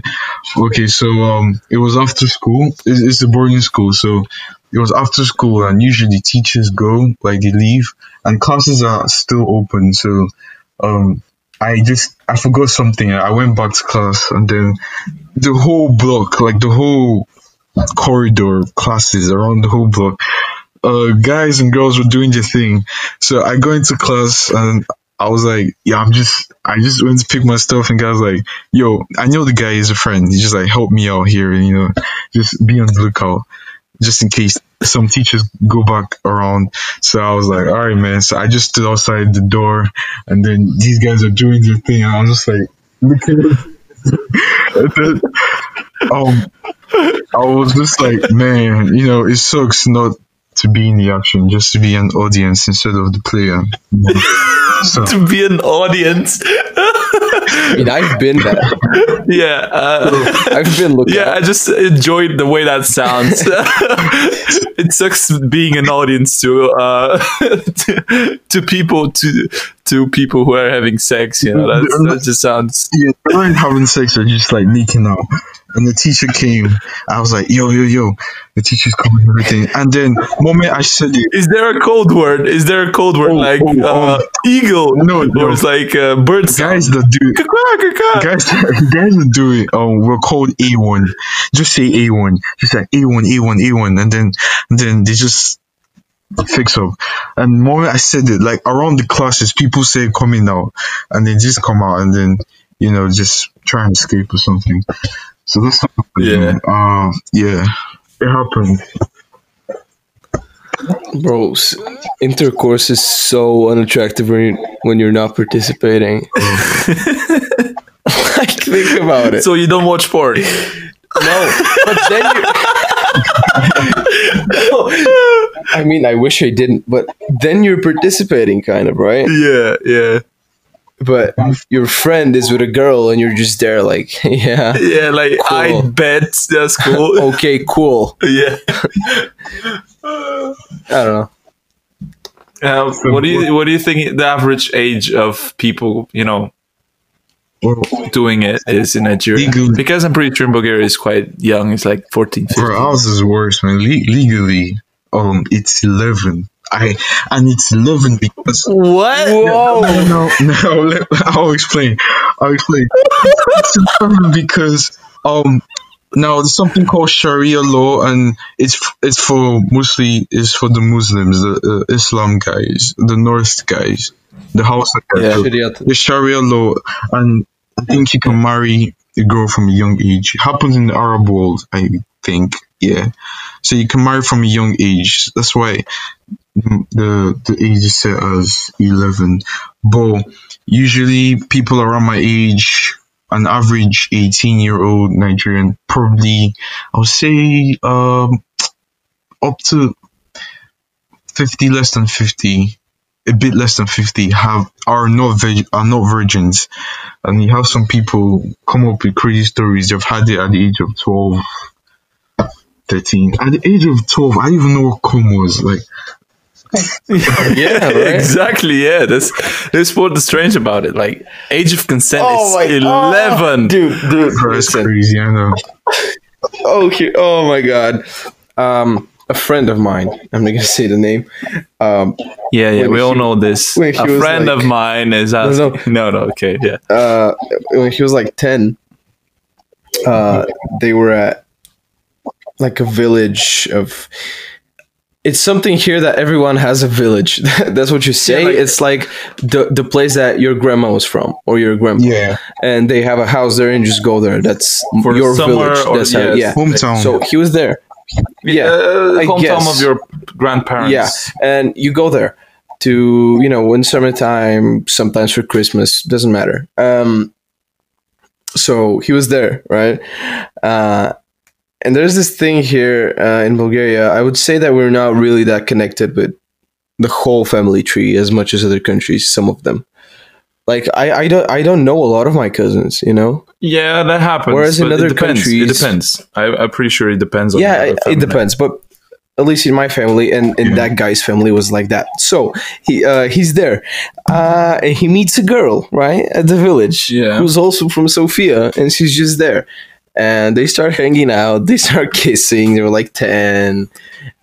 Okay, so um, it was after school. It's, it's a boarding school, so it was after school, and usually teachers go, like they leave, and classes are still open. So um, I just I forgot something. I went back to class, and then the whole block, like the whole corridor classes around the whole block uh, guys and girls were doing their thing. So I go into class and I was like, yeah, I'm just, I just went to pick my stuff and guys like, yo, I know the guy is a friend. He's just like, help me out here and, you know, just be on the lookout just in case some teachers go back around. So I was like, all right, man. So I just stood outside the door and then these guys are doing their thing. And I was just like, look at um, I was just like, man, you know, it sucks not to be in the action, just to be an audience instead of the player. So to be an audience I mean, I've been that. Yeah. Uh, I've been looking. yeah, I just enjoyed the way that sounds. it sucks being an audience to uh, to, to people to to people who are having sex. You know, that, that just sounds. Yeah, they weren't having sex, they're just like leaking out. And the teacher came. I was like, yo, yo, yo. The teacher's coming everything. And then, moment I said it, Is there a code word? Is there a code word Oh, like oh, uh, oh. eagle? No, no. Or it's like uh, bird guys that do it, Guys, guys, guys that do it, um, were called A1. Just say A1. Just like A1, A1, A1. And then, and then they just fix up. And moment I said it, like around the classes, people say coming out. And they just come out and then, you know, just try and escape or something. So that's not Yeah. Uh, yeah. It happened. Bro, intercourse is so unattractive when you're, when you're not participating. like, think about it. so you don't watch porn? no, but then you. I mean, I wish I didn't, but then you're participating, kind of, right? yeah, yeah, But your friend is with a girl, and you're just there, like, yeah, yeah. Like I bet that's cool. okay, cool. yeah. I don't know. Uh, what do you what do you think the average age of people you know doing it is in Nigeria? Legal. Because I'm pretty sure in Bulgaria is quite young. It's like 14, 15. bro, ours is worse, man. Le- legally, um, it's 11. I, and it's 11 because What? No, no, no. Let, I'll explain. I'll explain. It's important because um now there's something called Sharia law, and it's it's for mostly it's for the Muslims, the uh, Islam guys, the North guys, the Hausa guys. Yeah. So the Sharia law, and I think you can marry a girl from a young age. It happens in the Arab world, I think. Yeah, so you can marry from a young age. That's why the the age is set as eleven. But usually, people around my age, an average eighteen year old Nigerian, probably I would say um up to fifty, less than fifty, a bit less than fifty, have are not veg- are not virgins, and you have some people come up with crazy stories. They've had it at the age of 12, 13. At the age of twelve, I didn't even know what cum was like. Yeah, right? exactly. Yeah, that's that's what's strange about it. Like age of consent Oh my- is eleven. dude, dude, Bro, That's crazy. I know. Okay. Oh my god. Um, a friend of mine. I'm not gonna say the name. Um, Yeah, yeah, When we all know this. A friend like- of mine is asking. No, no, okay, yeah. uh, when he was like ten, uh, they were at like a village of. It's something here that everyone has a village. That's what you say. Yeah, like- it's like the the place that your grandma was from or your grandpa. Yeah. and they have a house there and just go there. That's For your village. or- That's how, yeah. Hometown. So he was there. Yeah, uh, I hometown guess. of your grandparents. yeah, and you go there to you know in summertime, sometimes for Christmas, doesn't matter. Um, so he was there, right? Uh, and there's this thing here uh, in Bulgaria. I would say that we're not really that connected with the whole family tree as much as other countries. Some of them, like I, I don't, I don't know a lot of my cousins. You know, yeah, that happens. Whereas in other it depends. it depends. I, I'm pretty sure it depends. on yeah, it, it depends, but at least in my family and in that guy's family was like that. So he uh, he's there, uh, and he meets a girl right at the village, Yeah. who's also from Sofia, and she's just there, and they start hanging out, they start kissing. They were like ten,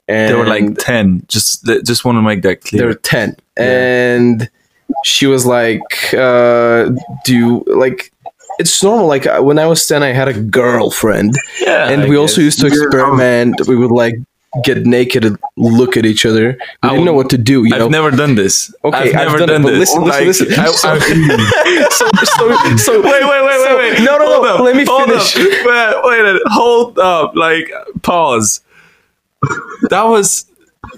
and They were like ten. Just, just want to make that clear. they were ten, and she was like, uh, "Do you like?" It's normal. Like uh, when I was ten, I had a girlfriend Yeah, and I we also used to experiment. We would like get naked and look at each other. I didn't know what to do. You I've know. never done this. Okay, I've never I've done done, but this. listen, listen, Like, listen. I- So- I- so, so, so wait, wait, wait, so- wait, wait. No, no, Hold no. up, Let me hold finish. Up. Wait, wait, hold up. Like, pause. That was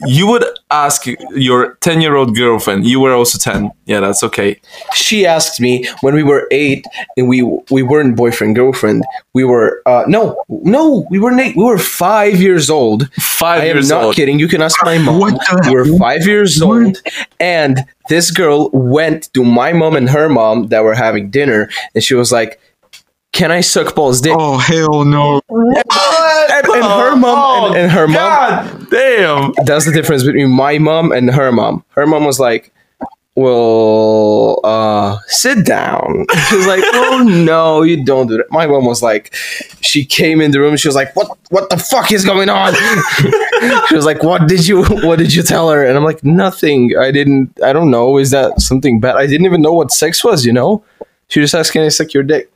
you would ask your 10 year old girlfriend, you were also 10. Yeah, that's okay. she asked me when we were eight and we we weren't boyfriend girlfriend. We were uh, no no we weren't eight. We were five years old. Five I am not old. kidding. You can ask my mom. What the we were five years What? old, and this girl went to my mom and her mom that were having dinner, and she was like, "Can I suck Paul's dick?" Oh hell no! And, and her mom and, and her mom. God damn. That's the difference between my mom and her mom. Her mom was like, well, uh, sit down. She was like, oh no, you don't do that. My mom was like, she came in the room. She was like, what, what the fuck is going on? she was like, what did you, what did you tell her? And I'm like, nothing. I didn't, I don't know. Is that something bad? I didn't even know what sex was, you know? She just asked, can I suck your dick?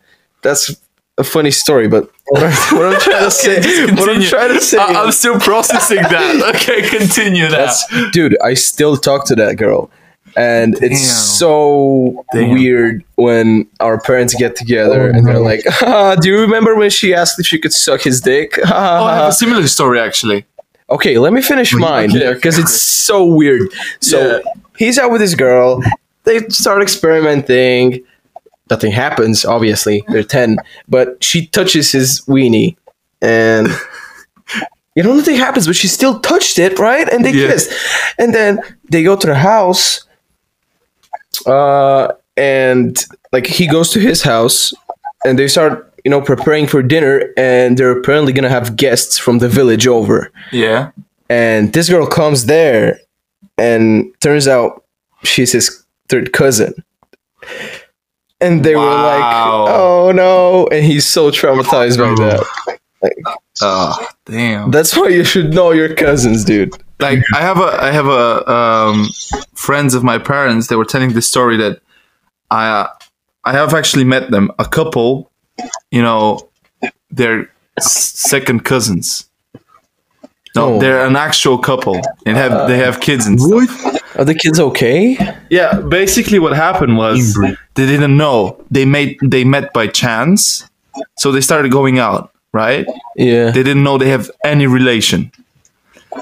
That's a funny story, but what I'm, what I'm trying to say, what I'm trying to say, I- I'm still processing that. Okay, continue that. dude. I still talk to that girl, and it's so Damn. weird when our parents get together Oh, and they're like, ah, "Do you remember when she asked if she could suck his dick?" Oh, I have a similar story actually. okay, let me finish mine okay, okay, because it's so weird. So Yeah. he's out with this girl. They start experimenting. Nothing happens. Obviously, they're ten, but she touches his weenie, and you know nothing happens. But she still touched it, right? And they Yeah. kissed, and then they go to the house. Uh, and like he goes to his house, and they start, you know, preparing for dinner, and they're apparently gonna have guests from the village over Yeah. and this girl comes there and turns out she's his third cousin and they were like oh no and he's so traumatized by that Oh, damn. that's why you should know your cousins dude like I have a I have a um, friends of my parents. They were telling this story that I uh, I have actually met them. A couple, you know, they're second cousins. No, Oh. they're an actual couple and have they have kids and stuff. What? are the kids okay Yeah, basically what happened was they didn't know. They made they met by chance. So they started going out, right? yeah They didn't know they have any relation.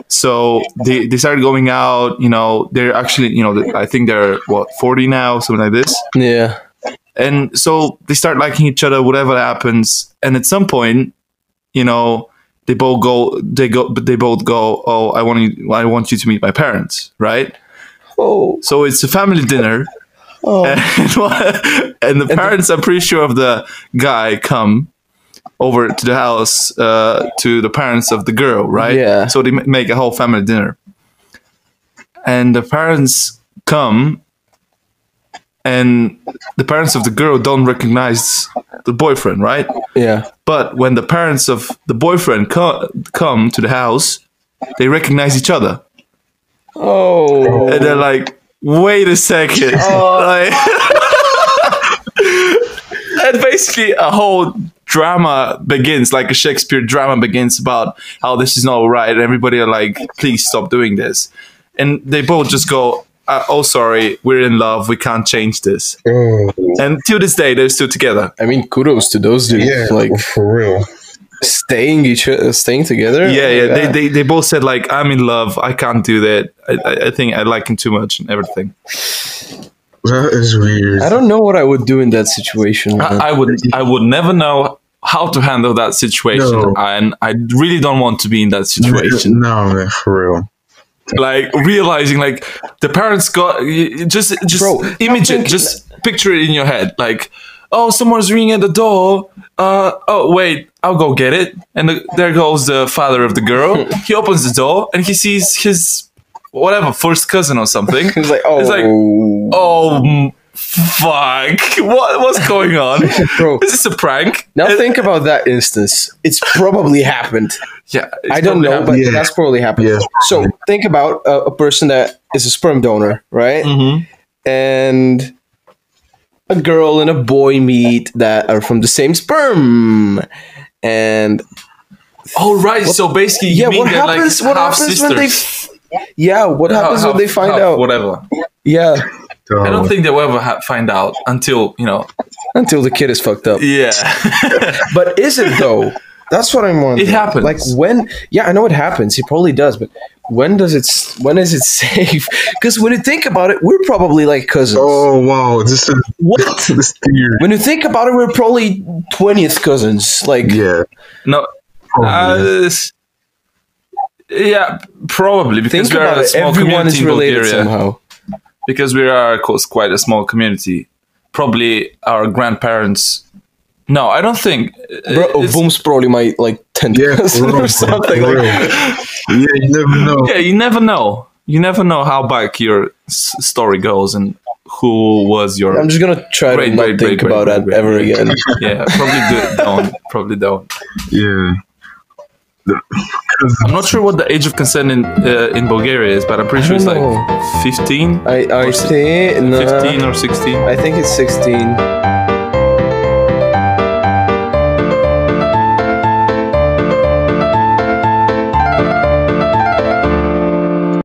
So they, they started going out, you know, they're actually, you know, I think they're what, 40 now, something like this. yeah And so they start liking each other, whatever happens. And at some point, you know, they both go, they go, but they both go, oh, I want you, I want you to meet my parents, right? oh So it's a family dinner, oh and, and the parents, I'm pretty sure of the guy, come over to the house uh, to the parents of the girl, right? Yeah. So they make a whole family dinner, and the parents come, and the parents of the girl don't recognize the boyfriend, right? yeah But when the parents of the boyfriend co- come to the house, they recognize each other oh and they're like, "Wait a second. Oh. Like- and basically, a whole drama begins, like a Shakespeare drama begins about how this is not right, and everybody are like, "Please stop doing this," and they both just go. Uh, oh, sorry, we're in love. We can't change this. Oh, And to this day, they're still together. i mean kudos to those dudes yeah, like for real. staying each uh, staying together Yeah, yeah. Like They, they, they both said like, "I'm in love. I can't do that. I, I, I think I like him too much and everything." That is weird. i don't know what i would do in that situation. I, I would I would never know how to handle that situation, No. and I really don't want to be in that situation. No, man, for real. Like realizing like the parents got just just Bro, image it, just picture it in your head, like. Oh, someone's ringing at the door. Uh, oh, wait, I'll go get it. And the, there goes the father of the girl. he opens the door and he sees his whatever first cousin or something. He's like, oh, It's like, oh, mm, fuck! What what's going on? bro. Is this a prank? Now Uh, think about that instance. It's probably happened. Yeah, I don't probably know, but Yeah. that's probably happened. Yeah. So think about a, a person that is a sperm donor, right? Mhm. And a girl and a boy meet that are from the same sperm, and Oh right. so basically, you yeah, mean what happens? like what half happens when they? f- Yeah, what happens Half- when they find half out? Whatever. Yeah, I don't Oh, think they'll ever ha- find out until you know. until the kid is fucked up. Yeah. But is it though? That's what I'm wondering. It happens. Like when? Yeah, I know it happens. He probably does. But when does it? When is it safe? Because when you think about it, we're probably like cousins. Oh wow, this is What? this theory. When you think about it, we're probably twentieth cousins. Like, Yeah, No, probably. uh, yeah, probably because think we are about a it. small Everyone community is in related Bulgaria. somehow. Because we are, of course, quite a small community. Probably our grandparents. No, I don't think. uh, Bro, it's- Boom's probably my like tenth yeah, cousin or something. Like, yeah, you never know. yeah, you never know. You never know how back your s- story goes and who was your. I'm just gonna try Great, to not great, think great, about great, that great, ever great. again. yeah, probably do, don't. Probably don't. Yeah. I'm not sure what the age of consent in uh, in Bulgaria is, but I'm pretty sure it's like 15, I I Or think no, 15 or 16. I think it's 16.